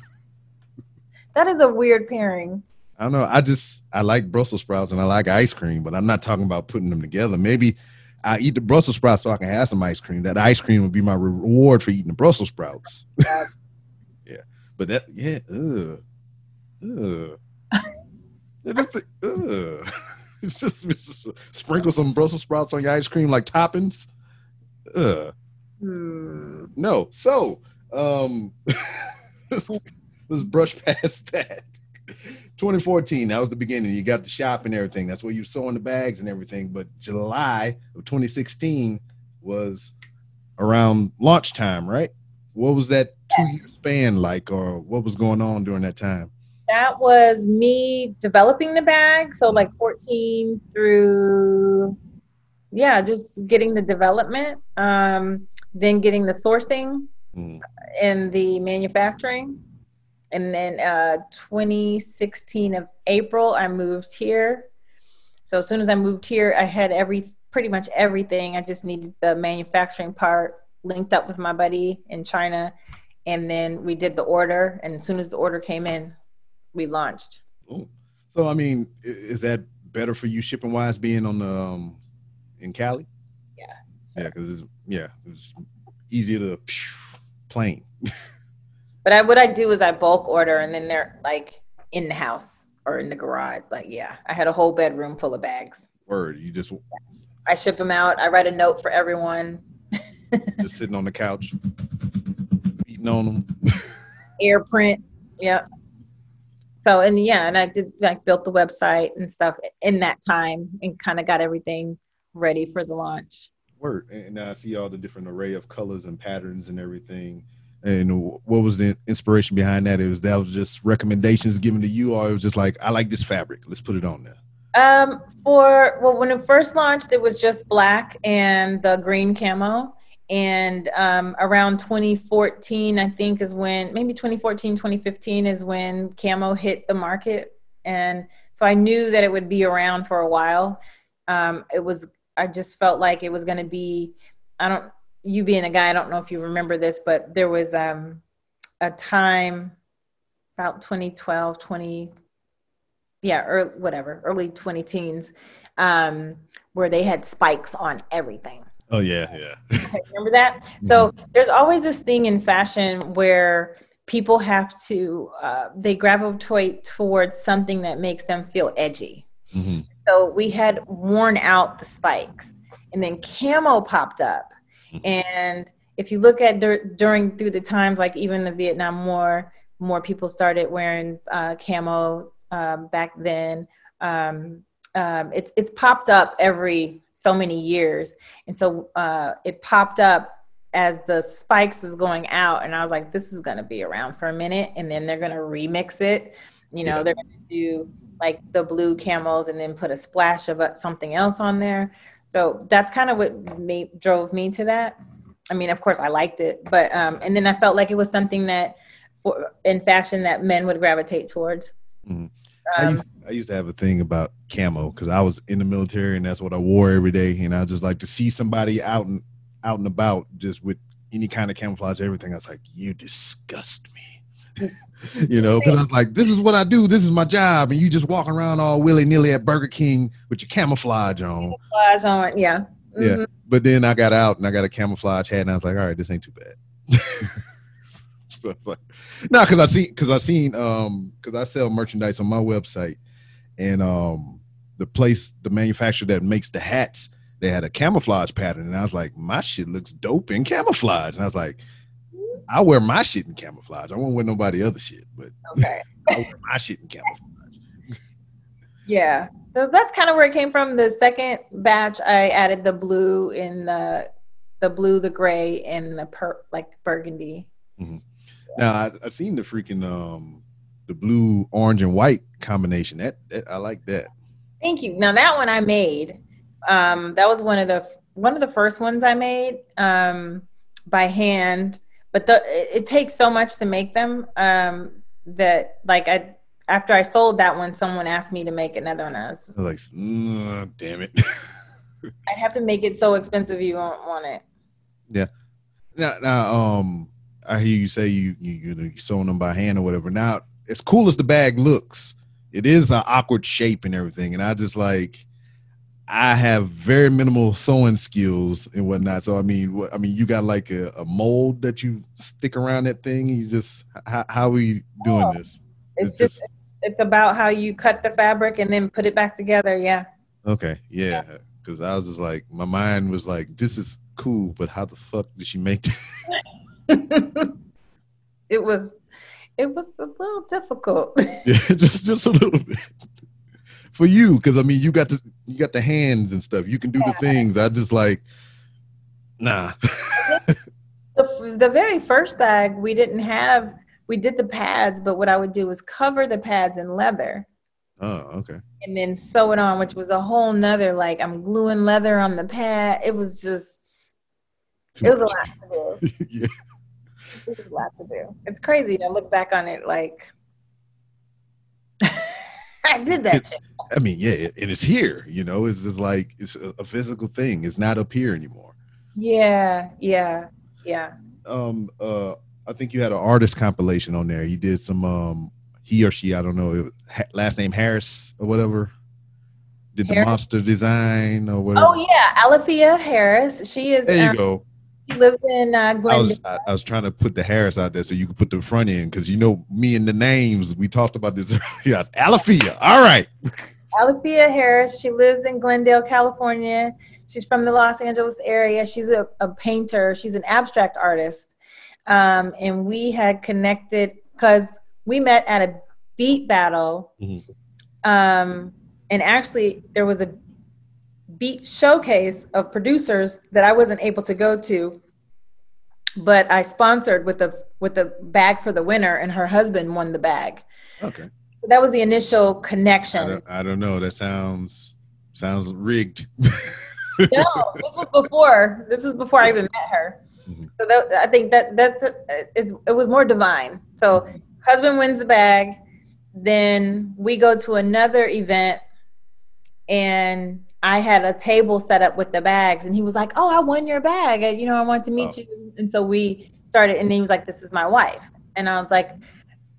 That is a weird pairing. I don't know. I just I like Brussels sprouts and I like ice cream, but I'm not talking about putting them together. Maybe I eat the Brussels sprouts so I can have some ice cream. That ice cream would be my reward for eating the Brussels sprouts. Yeah. yeah, but that yeah, ugh, ugh. It is the- ugh. It's just, it's just sprinkle some Brussels sprouts on your ice cream like toppings. Ugh. Hmm. No. So, um, let's, let's brush past that. 2014, that was the beginning. You got the shop and everything. That's where you sewing the bags and everything. But July of 2016 was around launch time, right? What was that two year span like, or what was going on during that time? That was me developing the bag. So like 14 through yeah, just getting the development, um, then getting the sourcing Mm. and the manufacturing. And then uh 2016 of April, I moved here. So as soon as I moved here, I had every pretty much everything. I just needed the manufacturing part linked up with my buddy in China. And then we did the order. And as soon as the order came in, we launched. So, I mean, is that better for you shipping wise being on the um, in Cali. Yeah. Yeah, because it's yeah, it's easier to plane. But I what I do is I bulk order and then they're like in the house or in the garage. Like yeah, I had a whole bedroom full of bags. Word, you just I ship them out. I write a note for everyone. just sitting on the couch, eating on them. Air print. Yeah. So and yeah, and I did like built the website and stuff in that time and kind of got everything ready for the launch. Word, and now I see all the different array of colors and patterns and everything. And what was the inspiration behind that? It was that was just recommendations given to you, or it was just like, I like this fabric, let's put it on there. Um, for well, when it first launched, it was just black and the green camo. And um, around 2014, I think is when maybe 2014, 2015 is when camo hit the market. And so I knew that it would be around for a while. Um, it was, I just felt like it was going to be, I don't, you being a guy, I don't know if you remember this, but there was um, a time about 2012, 20, yeah, or whatever, early 20 teens, um, where they had spikes on everything. Oh yeah, yeah. Remember that? So there's always this thing in fashion where people have to uh, they gravitate towards something that makes them feel edgy. hmm So we had worn out the spikes, and then camo popped up. Mhm. And if you look at dur- during through the times, like even the Vietnam War, more people started wearing uh, camo um, back then. Um, um, it's it's popped up every so many years, and so uh, it popped up as the spikes was going out, and I was like, this is going to be around for a minute, and then they're going to remix it. You know, Yeah. they're going to do like the blue camos and then put a splash of uh, something else on there. So that's kind of what made, drove me to that. I mean, of course, I liked it, but um, and then I felt like it was something that for, in fashion that men would gravitate towards. Mhm. Um, I used to have a thing about camo because I was in the military and that's what I wore every day. And I just like to see somebody out and out and about just with any kind of camouflage, everything. I was like, you disgust me. you know, because I was like, this is what I do. This is my job. And you just walking around all willy nilly at Burger King with your camouflage on. camouflage on, yeah. Yeah. Mhm. But then I got out and I got a camouflage hat and I was like, all right, this ain't too bad. so it's like, no, because I seen because I seen um because I sell merchandise on my website and um the place the manufacturer that makes the hats they had a camouflage pattern and I was like my shit looks dope in camouflage and I was like I wear my shit in camouflage I won't wear nobody other shit but Okay. I wear my shit in camouflage Yeah. So that's kind of where it came from. The second batch, I added the blue in the the blue, the gray, and the per like burgundy. now I, I seen the freaking um the blue orange and white combination that, that I like that Thank you. Now that one I made. Um, that was one of the one of the first ones I made um, by hand. But the it, it takes so much to make them um, that like I after I sold that one, someone asked me to make another one. I was I was like, "Mm, damn it. I'd have to make it so expensive you won't want it. Yeah. Now, now, um, I hear you say you you you know you sewing them by hand or whatever. Now, as cool as the bag looks, it is an awkward shape and everything. And I just like, I have very minimal sewing skills and whatnot. So I mean, what I mean, you got like a, a mold that you stick around that thing. You just how how are you doing Oh. this? It's, It's just, just- it's about how you cut the fabric and then put it back together. Yeah. Okay, yeah, because I was just like, my mind was like, this is cool, but how the fuck did she make this? it was it was a little difficult. yeah, just just a little bit for you, because I mean, you got the you got the hands and stuff. You can do the things. I just like, nah. the, the very first bag we didn't have we did the pads but what i would do was cover the pads in leather oh, okay. and then sew it on which was a whole nother like i'm gluing leather on the pad it was just Too it was a lot to do yeah, it was a lot to do it's crazy to look back on it like i did that shit. I mean, yeah, it, it is here. You know, it's just like it's a, physical thing. It's not up here anymore. yeah yeah yeah Um, uh, I think you had an artist compilation on there. You did some um, he or she, I don't know, it was ha- last name Harris or whatever. did the monster design or whatever. Oh yeah, Alethea Harris. She is. There you um, go. She lives in uh, I Glendale. was I, I was trying to put the Harris out there so you could put the front end because you know me and the names we talked about this earlier. Alafia. All right. Alafia Harris. She lives in Glendale, California. She's from the Los Angeles area. She's a, a painter. She's an abstract artist. Um, and we had connected because we met at a beat battle. Mhm. Um, and actually, there was a beat showcase of producers that I wasn't able to go to, but I sponsored with the with the bag for the winner, and her husband won the bag. Okay. That was the initial I connection. don't, I don't know. That sounds sounds rigged. no, this was before. This was before I even met her. Mhm. So that, I think that that's it's, it was more divine. So husband wins the bag, then we go to another event, and I had a table set up with the bags, and he was like, "Oh, I won your bag. You know, I want to meet Oh. you." And so we started, and he was like, "This is my wife," and I was like.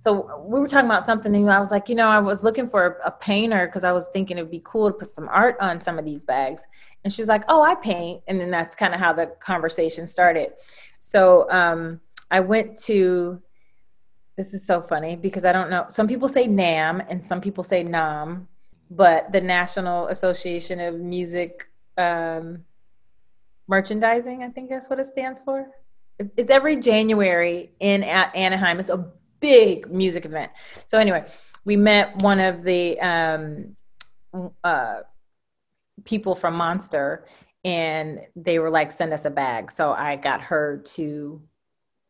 So we were talking about something, and I was like, you know, I was looking for a painter because I was thinking it'd be cool to put some art on some of these bags. And she was like, "Oh, I paint," and then that's kind of how the conversation started. So um, I went to. This is so funny because I don't know. Some people say NAMM and some people say NAMM, but the National Association of Music um, Merchandising, I think that's what it stands for. It- It's every January in A- Anaheim. It's a big music event. So anyway, we met one of the um, uh, people from Monster, and they were like, "Send us a bag." So I got her to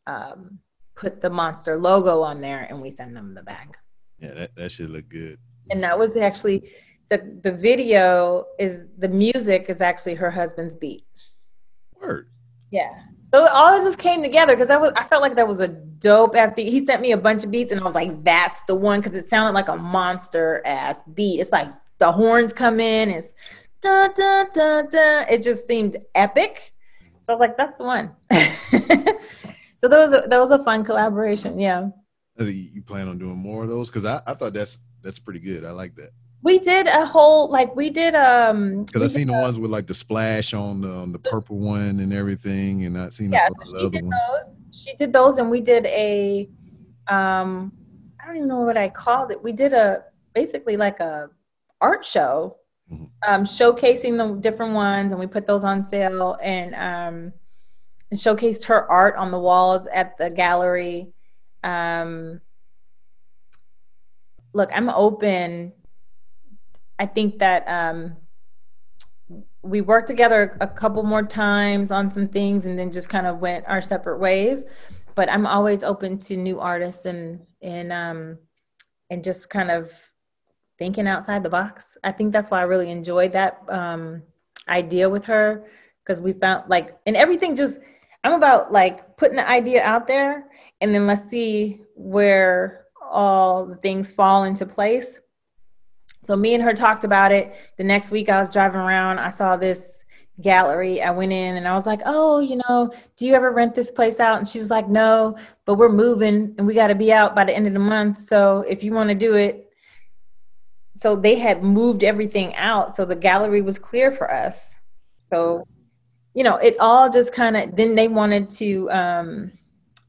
um, put the Monster logo on there, and we send them the bag. yeah, that, that should look good. And that was actually the the video is the music is actually her husband's beat. Word. Yeah. So it all just came together because I was I felt like that was a dope ass beat. He sent me a bunch of beats and I was like, that's the one because it sounded like a monster ass beat. It's like the horns come in, it's da da da da. It just seemed epic. So I was like, that's the one. so that was a, that was a fun collaboration. Yeah. You you plan on doing more of those? Because I, I thought that's that's pretty good. I like that. We did a whole like we did um Because I seen the a- ones with like the splash on the on the purple one and everything, and I seen yeah, couple she other did ones. those. She did those, and we did a, um, I don't even know what I called it. We did a basically like a art show, Mhm. um, showcasing the different ones, and we put those on sale and um, and showcased her art on the walls at the gallery. Um, look, I'm open. I think that um, we worked together a couple more times on some things and then just kind of went our separate ways but i'm always open to new artists and and um and just kind of thinking outside the box i think that's why i really enjoyed that um idea with her because we found like and everything just i'm about like putting the idea out there and then let's see where all the things fall into place so me and her talked about it. The next week I was driving around, I saw this gallery. I went in and I was like, "Oh, you know, do you ever rent this place out?" And she was like, "No, but we're moving and we got to be out by the end of the month. So if you want to do it." So they had moved everything out, so the gallery was clear for us. So, you know, it all just kind of then they wanted to um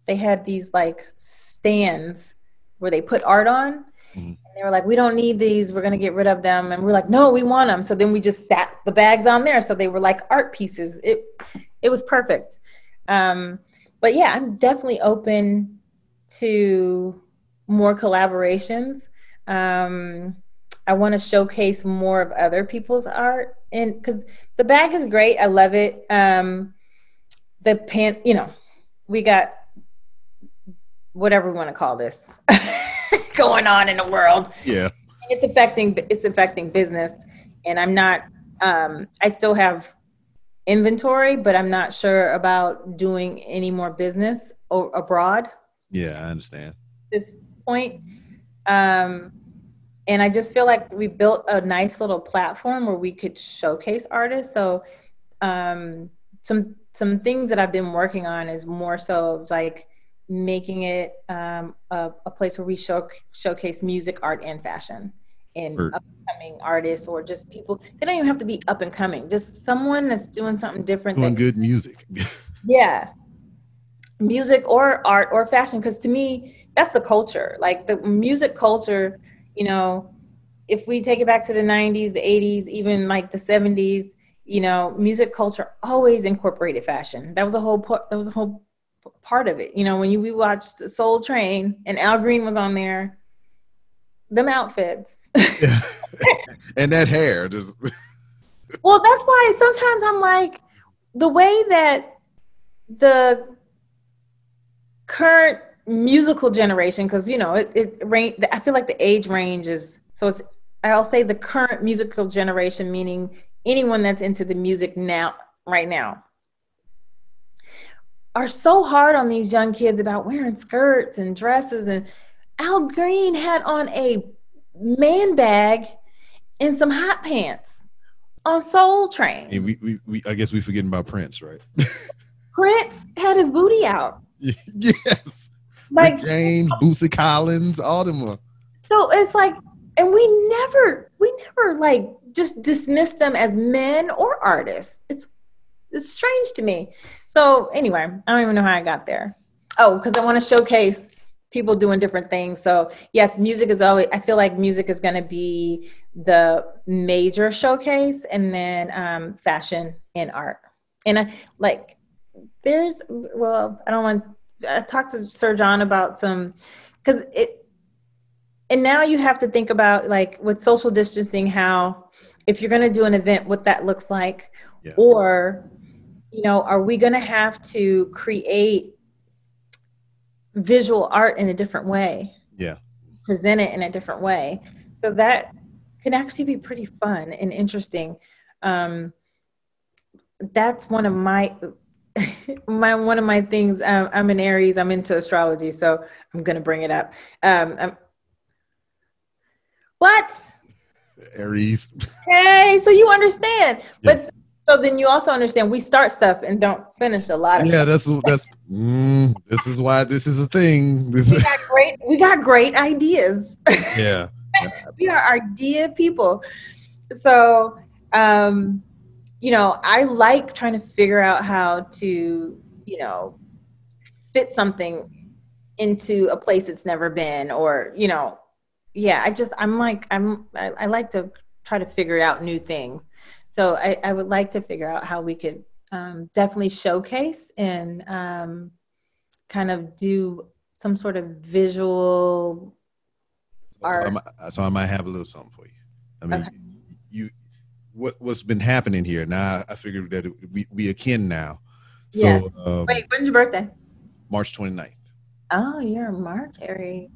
they had these like stands where they put art on and they were like, "We don't need these. We're gonna get rid of them." And we're like, "No, we want them." So then we just sat the bags on there, so they were like art pieces. It it was perfect. Um, but yeah, I'm definitely open to more collaborations. Um, I want to showcase more of other people's art, and because the bag is great, I love it. Um, the pan, you know, we got whatever we want to call this going on in the world Yeah. it's affecting it's affecting business and i'm not um i still have inventory but i'm not sure about doing any more business o- abroad Yeah, I understand. this point um and i just feel like we built a nice little platform where we could showcase artists so um some some things that i've been working on is more so like making it um, a, a place where we show, showcase music art and fashion in Word. up and coming artists or just people. They don't even have to be up and coming. Just someone that's doing something different. Doing that- good music. yeah music or art or fashion because to me that's the culture like the music culture you know if we take it back to the 90s the 80s even like the 70s you know music culture always incorporated fashion that was a whole that was a whole part of it you know when you we watched soul train and al green was on there them outfits and that hair just Well, that's why sometimes I'm like the way that the current musical generation, because you know, it, it range. I feel like the age range is so. It's I'll say the current musical generation, meaning anyone that's into the music now, right now, are so hard on these young kids about wearing skirts and dresses. And Al Green had on a man bag and some hot pants on Soul Train. and we, we, we I guess we forgetting about Prince, right? Prince had his booty out. yes. Like James, Bootsy Collins, all them so it's like and we never we never like just dismiss them as men or artists. It's it's strange to me. So anyway, I don't even know how I got there. Oh, because I want to showcase people doing different things. So yes, music is always I feel like music is gonna be the major showcase and then um fashion and art. And I like there's well, I don't want I talked to Sir John about some because it and now you have to think about like with social distancing how if you're going to do an event what that looks like Yeah. or you know are we going to have to create visual art in a different way? Yeah. present it in a different way. So that can actually be pretty fun and interesting. Um, that's one of my my one of my things. Um, i'm an aries. I'm into astrology so i'm going to bring it up. Um, I'm, what? Aries. hey so you understand. But so then you also understand we start stuff and don't finish a lot of Yeah, that's that's mm, this is why this is a thing. This we got great we got great ideas yeah. we are idea people so um you know i like trying to figure out how to you know fit something into a place it's never been or you know yeah i just i'm like i'm i, I like to try to figure out new things so I, I would like to figure out how we could um, definitely showcase and um, kind of do some sort of visual Art. so I might have a little something for you. I mean, Okay. you what what's been happening here? Now I figured that it, we we akin now. So Yeah. um, wait when's your birthday March 29th. Oh, you're a March, Aries.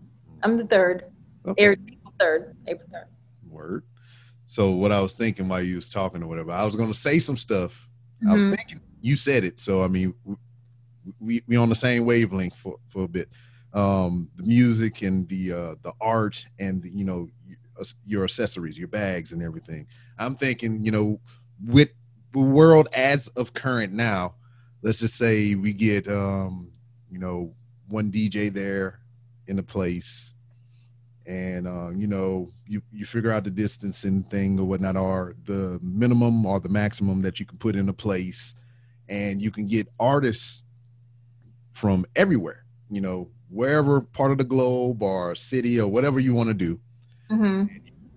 I'm the third. Okay. Aries, April third. April third. Word. So what I was thinking while you was talking or whatever, I was gonna say some stuff. I was Mhm. thinking you said it, so I mean, we we on the same wavelength for for a bit. Um, the music and the uh, the art and the, you know your accessories, your bags and everything. I'm thinking, you know, with the world as of current now, let's just say we get um, you know, one DJ there in a place and uh, you know you you figure out the distancing thing or whatnot or the minimum or the maximum that you can put in a place and you can get artists from everywhere you know wherever part of the globe or city or whatever you want to do Mm-hmm.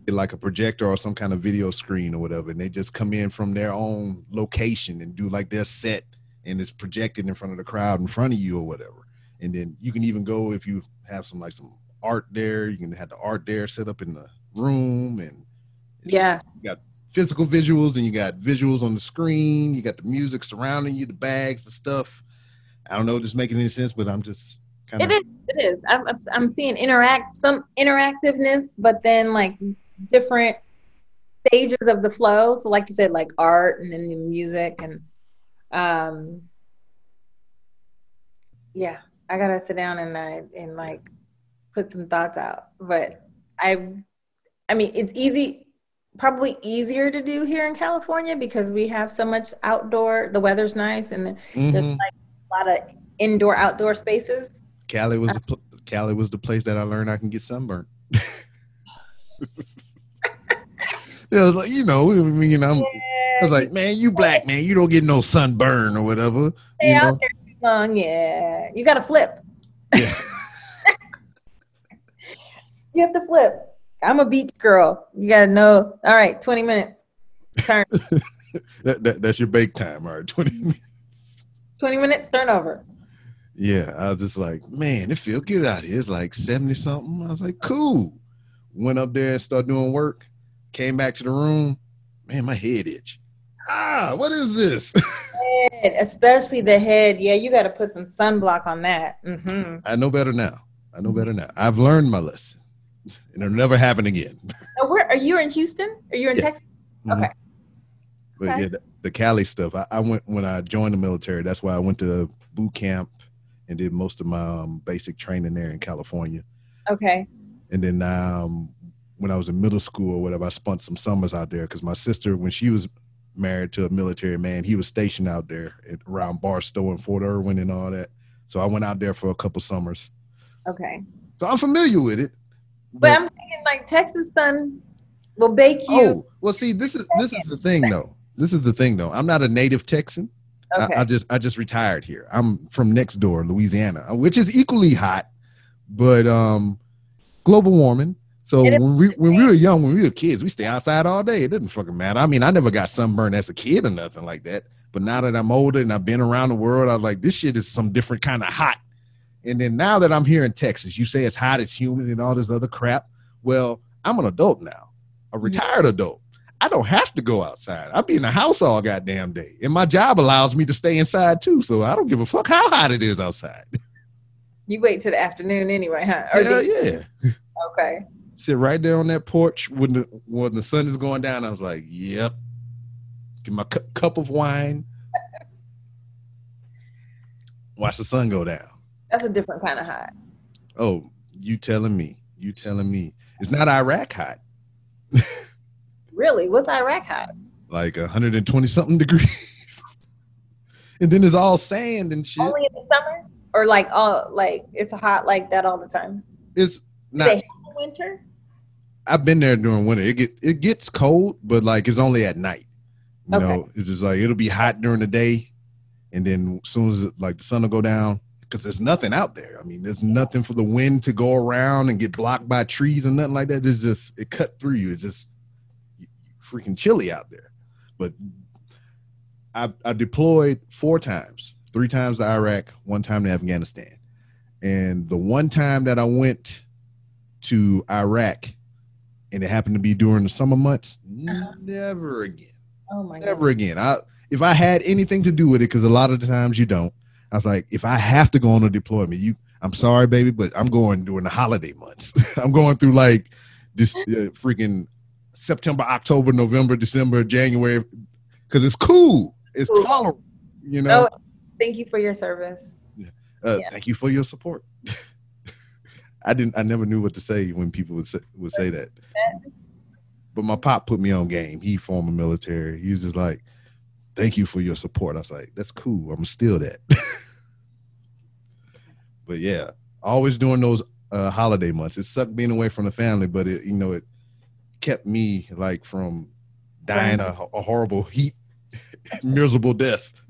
get like a projector or some kind of video screen or whatever and they just come in from their own location and do like their set and it's projected in front of the crowd in front of you or whatever and then you can even go if you have some like some art there you can have the art there set up in the room and Yeah. you got physical visuals and you got visuals on the screen you got the music surrounding you the bags the stuff i don't know if this making any sense but i'm just kind of is. It is. I'm, I'm- I'm seeing interact some interactiveness, but then like different stages of the flow. So, like you said, like art and then the music and um, yeah. I gotta sit down and I and like put some thoughts out. But I, I mean, it's easy. Probably easier to do here in California because we have so much outdoor. The weather's nice and the, there's mm-hmm. like a lot of indoor outdoor spaces. cali was the uh, pl- cali was the place that i learned i can get sunburned It was like, you know, I mean, I'm, I was like, man, you black man, you don't get no sunburn or whatever. Stay You out there too long. Yeah, you got to flip. Yeah. You have to flip. I'm a beach girl. You got to know. All right, 20 minutes. Turn. that, that, that's your bake time, all right? 20 minutes. 20 minutes, turnover. Yeah, I was just like, man, it feel good out here. It's like 70 something. I was like, cool. Went up there and started doing work. Came back to the room. Man, my head itch. Ah, what is this? Head, especially the head. Yeah, you got to put some sunblock on that. hmm I know better now. I know better now. I've learned my lesson. And it'll never happen again. Now, where are you in Houston? Are you in Yes. Texas? Mhm. Okay. But Okay. yeah, the, the Cali stuff. I, I went when I joined the military. That's why I went to boot camp and did most of my um, basic training there in California. Okay. And then um, when I was in middle school or whatever, I spent some summers out there because my sister, when she was married to a military man, he was stationed out there at, around Barstow and Fort Irwin and all that. So I went out there for a couple summers. Okay. So I'm familiar with it. But I'm thinking like Texas sun will bake you. oh, well, see, this is this is the thing though. This is the thing though. I'm not a native Texan. okay. I, I just I just retired here. I'm from next door, Louisiana, which is equally hot, but um, global warming. So It when we when we were young, when we were kids, we stay outside all day. It didn't fucking matter. I mean, I never got sunburned as a kid or nothing like that. But now that I'm older and I've been around the world, I was like, this shit is some different kind of hot. And then now that I'm here in Texas, you say it's hot, it's humid, and all this other crap. Well, I'm an adult now, a mm-hmm. retired adult. I don't have to go outside. I be in the house all goddamn day, and my job allows me to stay inside too. So I don't give a fuck how hot it is outside. you wait till the afternoon anyway, huh? Or Hell yeah, Okay. sit right there on that porch when the when the sun is going down. I was like, yep. Get my cu- cup of wine. Watch the sun go down. That's a different kind of hot. Oh, you telling me? You telling me? It's not Iraq hot, Really? What's Iraq hot? like 120 something degrees, and then it's all sand and shit. Only in the summer? Or like all like it's hot like that all the time? It's not. winter? I've been there during winter. It get it gets cold, but like it's only at night. You Okay. know, it's just like it'll be hot during the day, and then as soon as it, like the sun will go down, because there's nothing out there. I mean, there's nothing for the wind to go around and get blocked by trees and nothing like that. It's just it cut through you. It's just freaking chilly out there. But I, I deployed four times, three times to Iraq, one time to Afghanistan, and the one time that I went to Iraq and it happened to be during the summer months, uh-huh. never again. Oh my god. Never again. I if I had anything to do with it, because a lot of the times you don't. I was like, if I have to go on a deployment, you I'm sorry, baby, but I'm going during the holiday months. I'm going through like this uh, freaking September, October, November, December, January, because it's cool. It's Cool. tolerable. You know. Oh, thank you for your service. Uh, Yeah. Thank you for your support. I didn't. I never knew what to say when people would say, would say that. But my pop put me on game. He former military. He was just like, "Thank you for your support." I was like, "That's cool. I'm still that." but yeah, always during those uh, holiday months, it sucked being away from the family, but it you know it kept me like from dying a, a horrible heat, miserable death.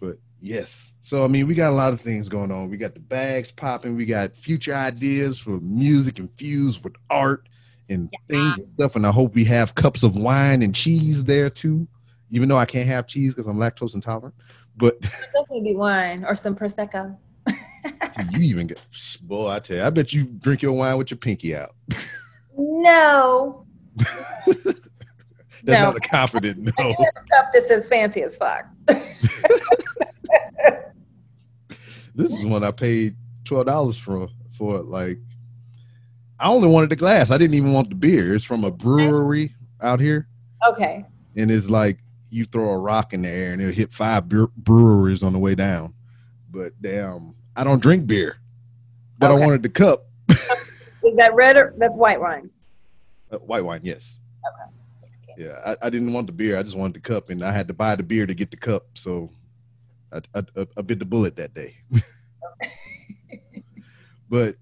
but yes. So I mean, we got a lot of things going on. We got the bags popping. We got future ideas for music infused with art and things and stuff. And I hope we have cups of wine and cheese there too. Even though I can't have cheese because I'm lactose intolerant, but Definitely be wine or some prosecco. you even get boy. I tell you, I bet you drink your wine with your pinky out. No. That's No. not a confident no. I do have a cup that says fancy as fuck. This is one I paid twelve dollars for. For like, I only wanted the glass. I didn't even want the beer. It's from a brewery out here, Okay. and it's like you throw a rock in the air and it'll hit five breweries on the way down. But damn, I don't drink beer, but Okay. I wanted the cup. Is that red or that's white wine? Uh, white wine, yes. Okay. Yeah, I, I didn't want the beer. I just wanted the cup, and I had to buy the beer to get the cup. So I, I, I, bit the bullet that day. but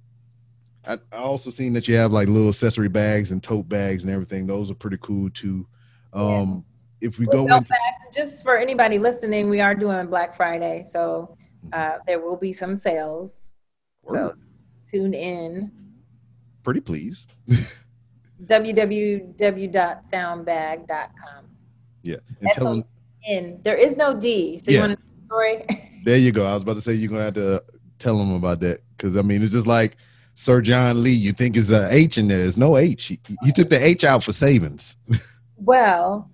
I, I also seen that you have like little accessory bags and tote bags and everything. Those are pretty cool too. Um, if we go Well, into fact, just for anybody listening, we are doing Black Friday, so uh, there will be some sales. So tune in. pretty please. www.sounbag.com. Yeah, and tell them, there is no D. So you Yeah. want to story? there you go. I was about to say you're gonna have to tell them about that because I mean it's just like Sir John Lee. You think it's a H in there? There's no H. He took the H out for savings. Well,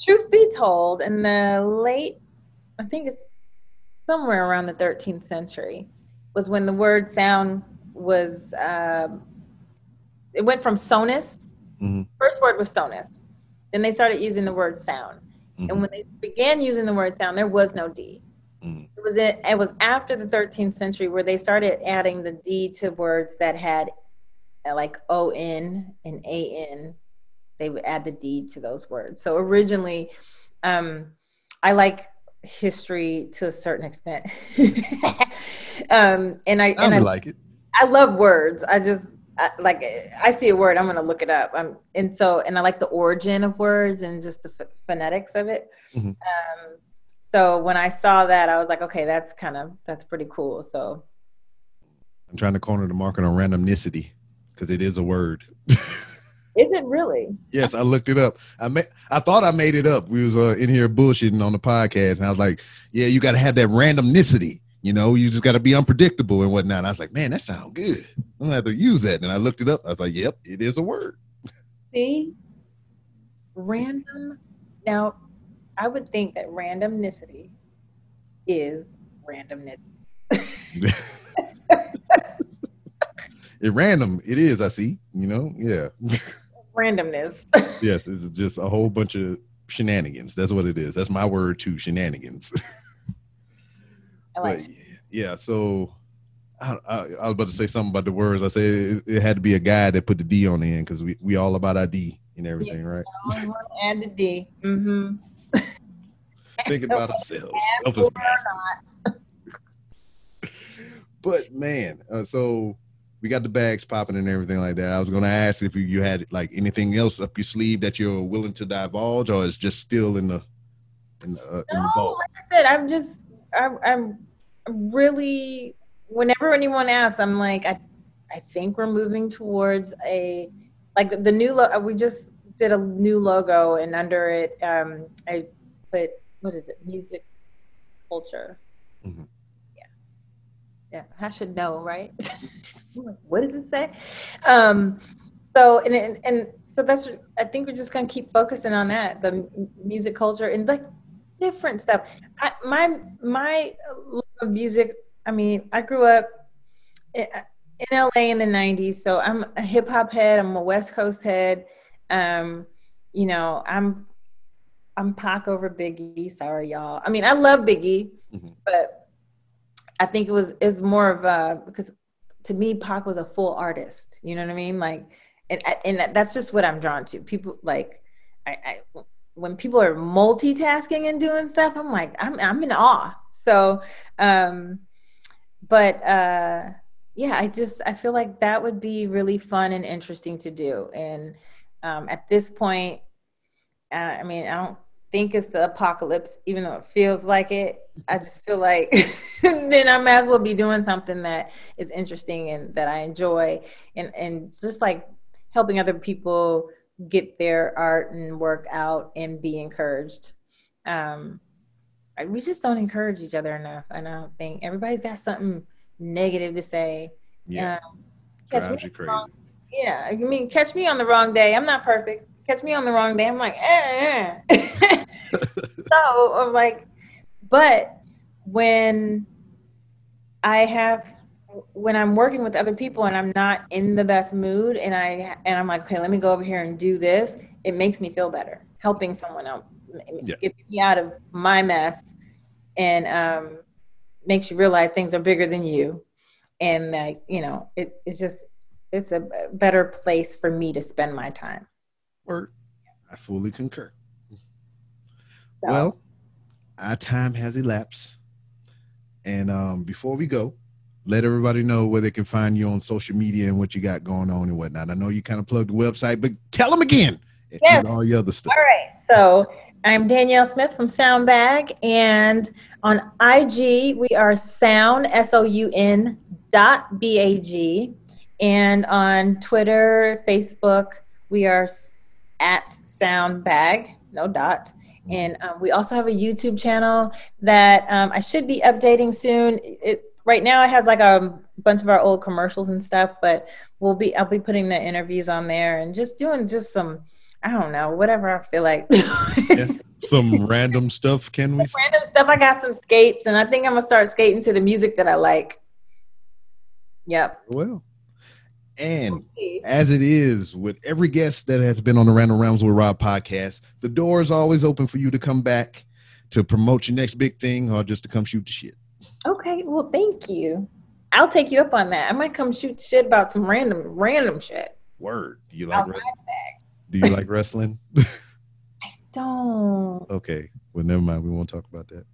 truth be told, in the late, I think it's somewhere around the 13th century, was when the word sound was, um, it went from sonus. Mhm. First word was sonus. Then they started using the word sound. Mhm. And when they began using the word sound, there was no D. Mhm. It was it, it was after the 13th century where they started adding the D to words that had uh, like O N and A N. They would add the D to those words. So originally, um, I like history to a certain extent, um, and I I and I, like it. I love words. I just I, like I see a word, I'm gonna look it up. Um, and so and I like the origin of words and just the ph- phonetics of it. Mhm. Um, so when I saw that, I was like, okay, that's kind of that's pretty cool. So I'm trying to corner the market on randomnicity because it is a word. is it really? yes, I looked it up. I ma- I thought I made it up. We was uh, in here bullshitting on the podcast, and I was like, "Yeah, you got to have that randomnicity. You know, you just got to be unpredictable and whatnot." I was like, "Man, that sounds good. I'm gonna have to use that." And I looked it up. I was like, "Yep, it is a word." See, random. Now, I would think that randomnicity is randomness. it random. It is. I see. You know. Yeah. Randomness. yes. It's just a whole bunch of shenanigans. That's what it is. That's my word too. Shenanigans. I like. But, yeah. So. I, I, I was about to say something about the words. I said it, it had to be a guy that put the D on the end because we, we all about our D and everything, right? Want to add the D. Mm-hmm. Think about ourselves. But man, uh, so we got the bags popping and everything like that. I was gonna ask if you, you had like anything else up your sleeve that you're willing to divulge, or is just still in the in the, uh, in the No, vault. like I said, I'm just, I'm, I'm really, whenever anyone asks, I'm like, I, I think we're moving towards a, like the new, lo- we just did a new logo and under it, um, I put, what is it? Music culture. Mhm. Yeah. I should know, right? what does it say? Um, so, and, and, and so that's, I think we're just going to keep focusing on that, the music culture and like different stuff. I, my my love of music. I mean, I grew up in, in LA in the '90s, so I'm a hip hop head. I'm a West Coast head. Um, you know, I'm I'm Pac over Biggie. Sorry, y'all. I mean, I love Biggie, Mhm. but I think it was it was more of a because to me, Pac was a full artist. You know what I mean? Like, and and that's just what I'm drawn to. People like, I, I when people are multitasking and doing stuff, I'm like, I'm I'm in awe. So, um, but uh, yeah, I just I feel like that would be really fun and interesting to do. And um, at this point, uh, I mean, I don't think it's the apocalypse, even though it feels like it. I just feel like then I might as well be doing something that is interesting and that I enjoy, and and just like helping other people get their art and work out and be encouraged. Um, I- we just don't encourage each other enough. I don't think everybody's got something negative to say. Yeah, Um, catch me you crazy. on- yeah, I mean, catch me on the wrong day. I'm not perfect. Catch me on the wrong day. I'm like, eh. eh. so I'm like, but when I have when I'm working with other people and I'm not in the best mood and I and I'm like, okay, let me go over here and do this, it makes me feel better. Helping someone else Yeah. get me out of my mess and um, makes you realize things are bigger than you. And like, you know, it, it's just it's a better place for me to spend my time. Word. I fully concur. So, Well, our time has elapsed. And um, before we go, let everybody know where they can find you on social media and what you got going on and whatnot. I know you kind of plugged the website, but tell them again. and Yes. all your other stuff. All right. So I'm Danielle Smith from Sounbag, and on IG we are Soun S O U N dot B A G, and on Twitter, Facebook we are at Sounbag, no dot. And um, we also have a YouTube channel that um, I should be updating soon. It right now it has like a bunch of our old commercials and stuff, but we'll be I'll be putting the interviews on there and just doing just some I don't know whatever I feel like. Some random stuff, can we? Random stuff. I got some skates, and I think I'm gonna start skating to the music that I like. Yep. Well, and as it is with every guest that has been on the Random Rounds with Rob podcast, the door is always open for you to come back to promote your next big thing or just to come shoot the shit. Okay. Well, thank you. I'll take you up on that. I might come shoot shit about some random random shit. Word. Do you like Outside re- the bag. do you like wrestling? I don't. okay. Well, never mind. We won't talk about that.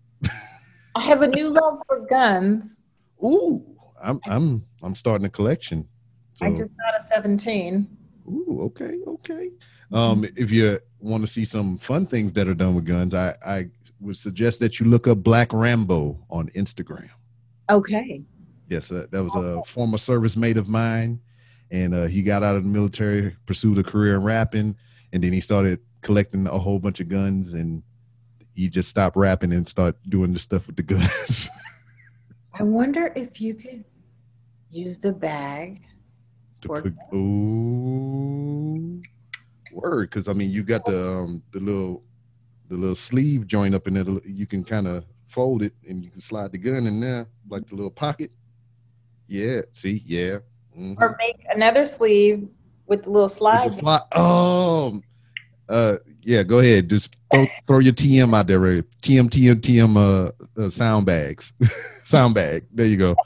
I have a new love for guns. Ooh, I'm I'm I'm starting a collection. So, I just got a 17. ooh, okay, okay. Um, if you want to see some fun things that are done with guns, I I would suggest that you look up Black Rambo on Instagram. Okay. Yes, uh, that was a former service mate of mine, and uh, he got out of the military, pursued a career in rapping, and then he started collecting a whole bunch of guns, and he just stopped rapping and started doing the stuff with the guns. I wonder if you could use the bag. Put, ooh, word, because I mean, you got the um, the little the little sleeve joint up in there. You can kind of fold it, and you can slide the gun in there, like the little pocket. Yeah, see, yeah. mhm. Or make another sleeve with the little slide. the oh, uh, yeah. Go ahead. Just throw, throw your TM out there. Right? TM, TM, TM. Uh, uh, soun bags, soun bag. There you go.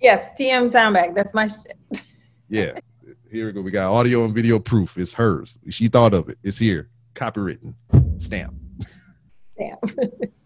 Yes, TM soun bag. That's my shit. Yeah. Here we go. We got audio and video proof. It's hers. She thought of it. It's here. Copywritten. Stamp. Damn.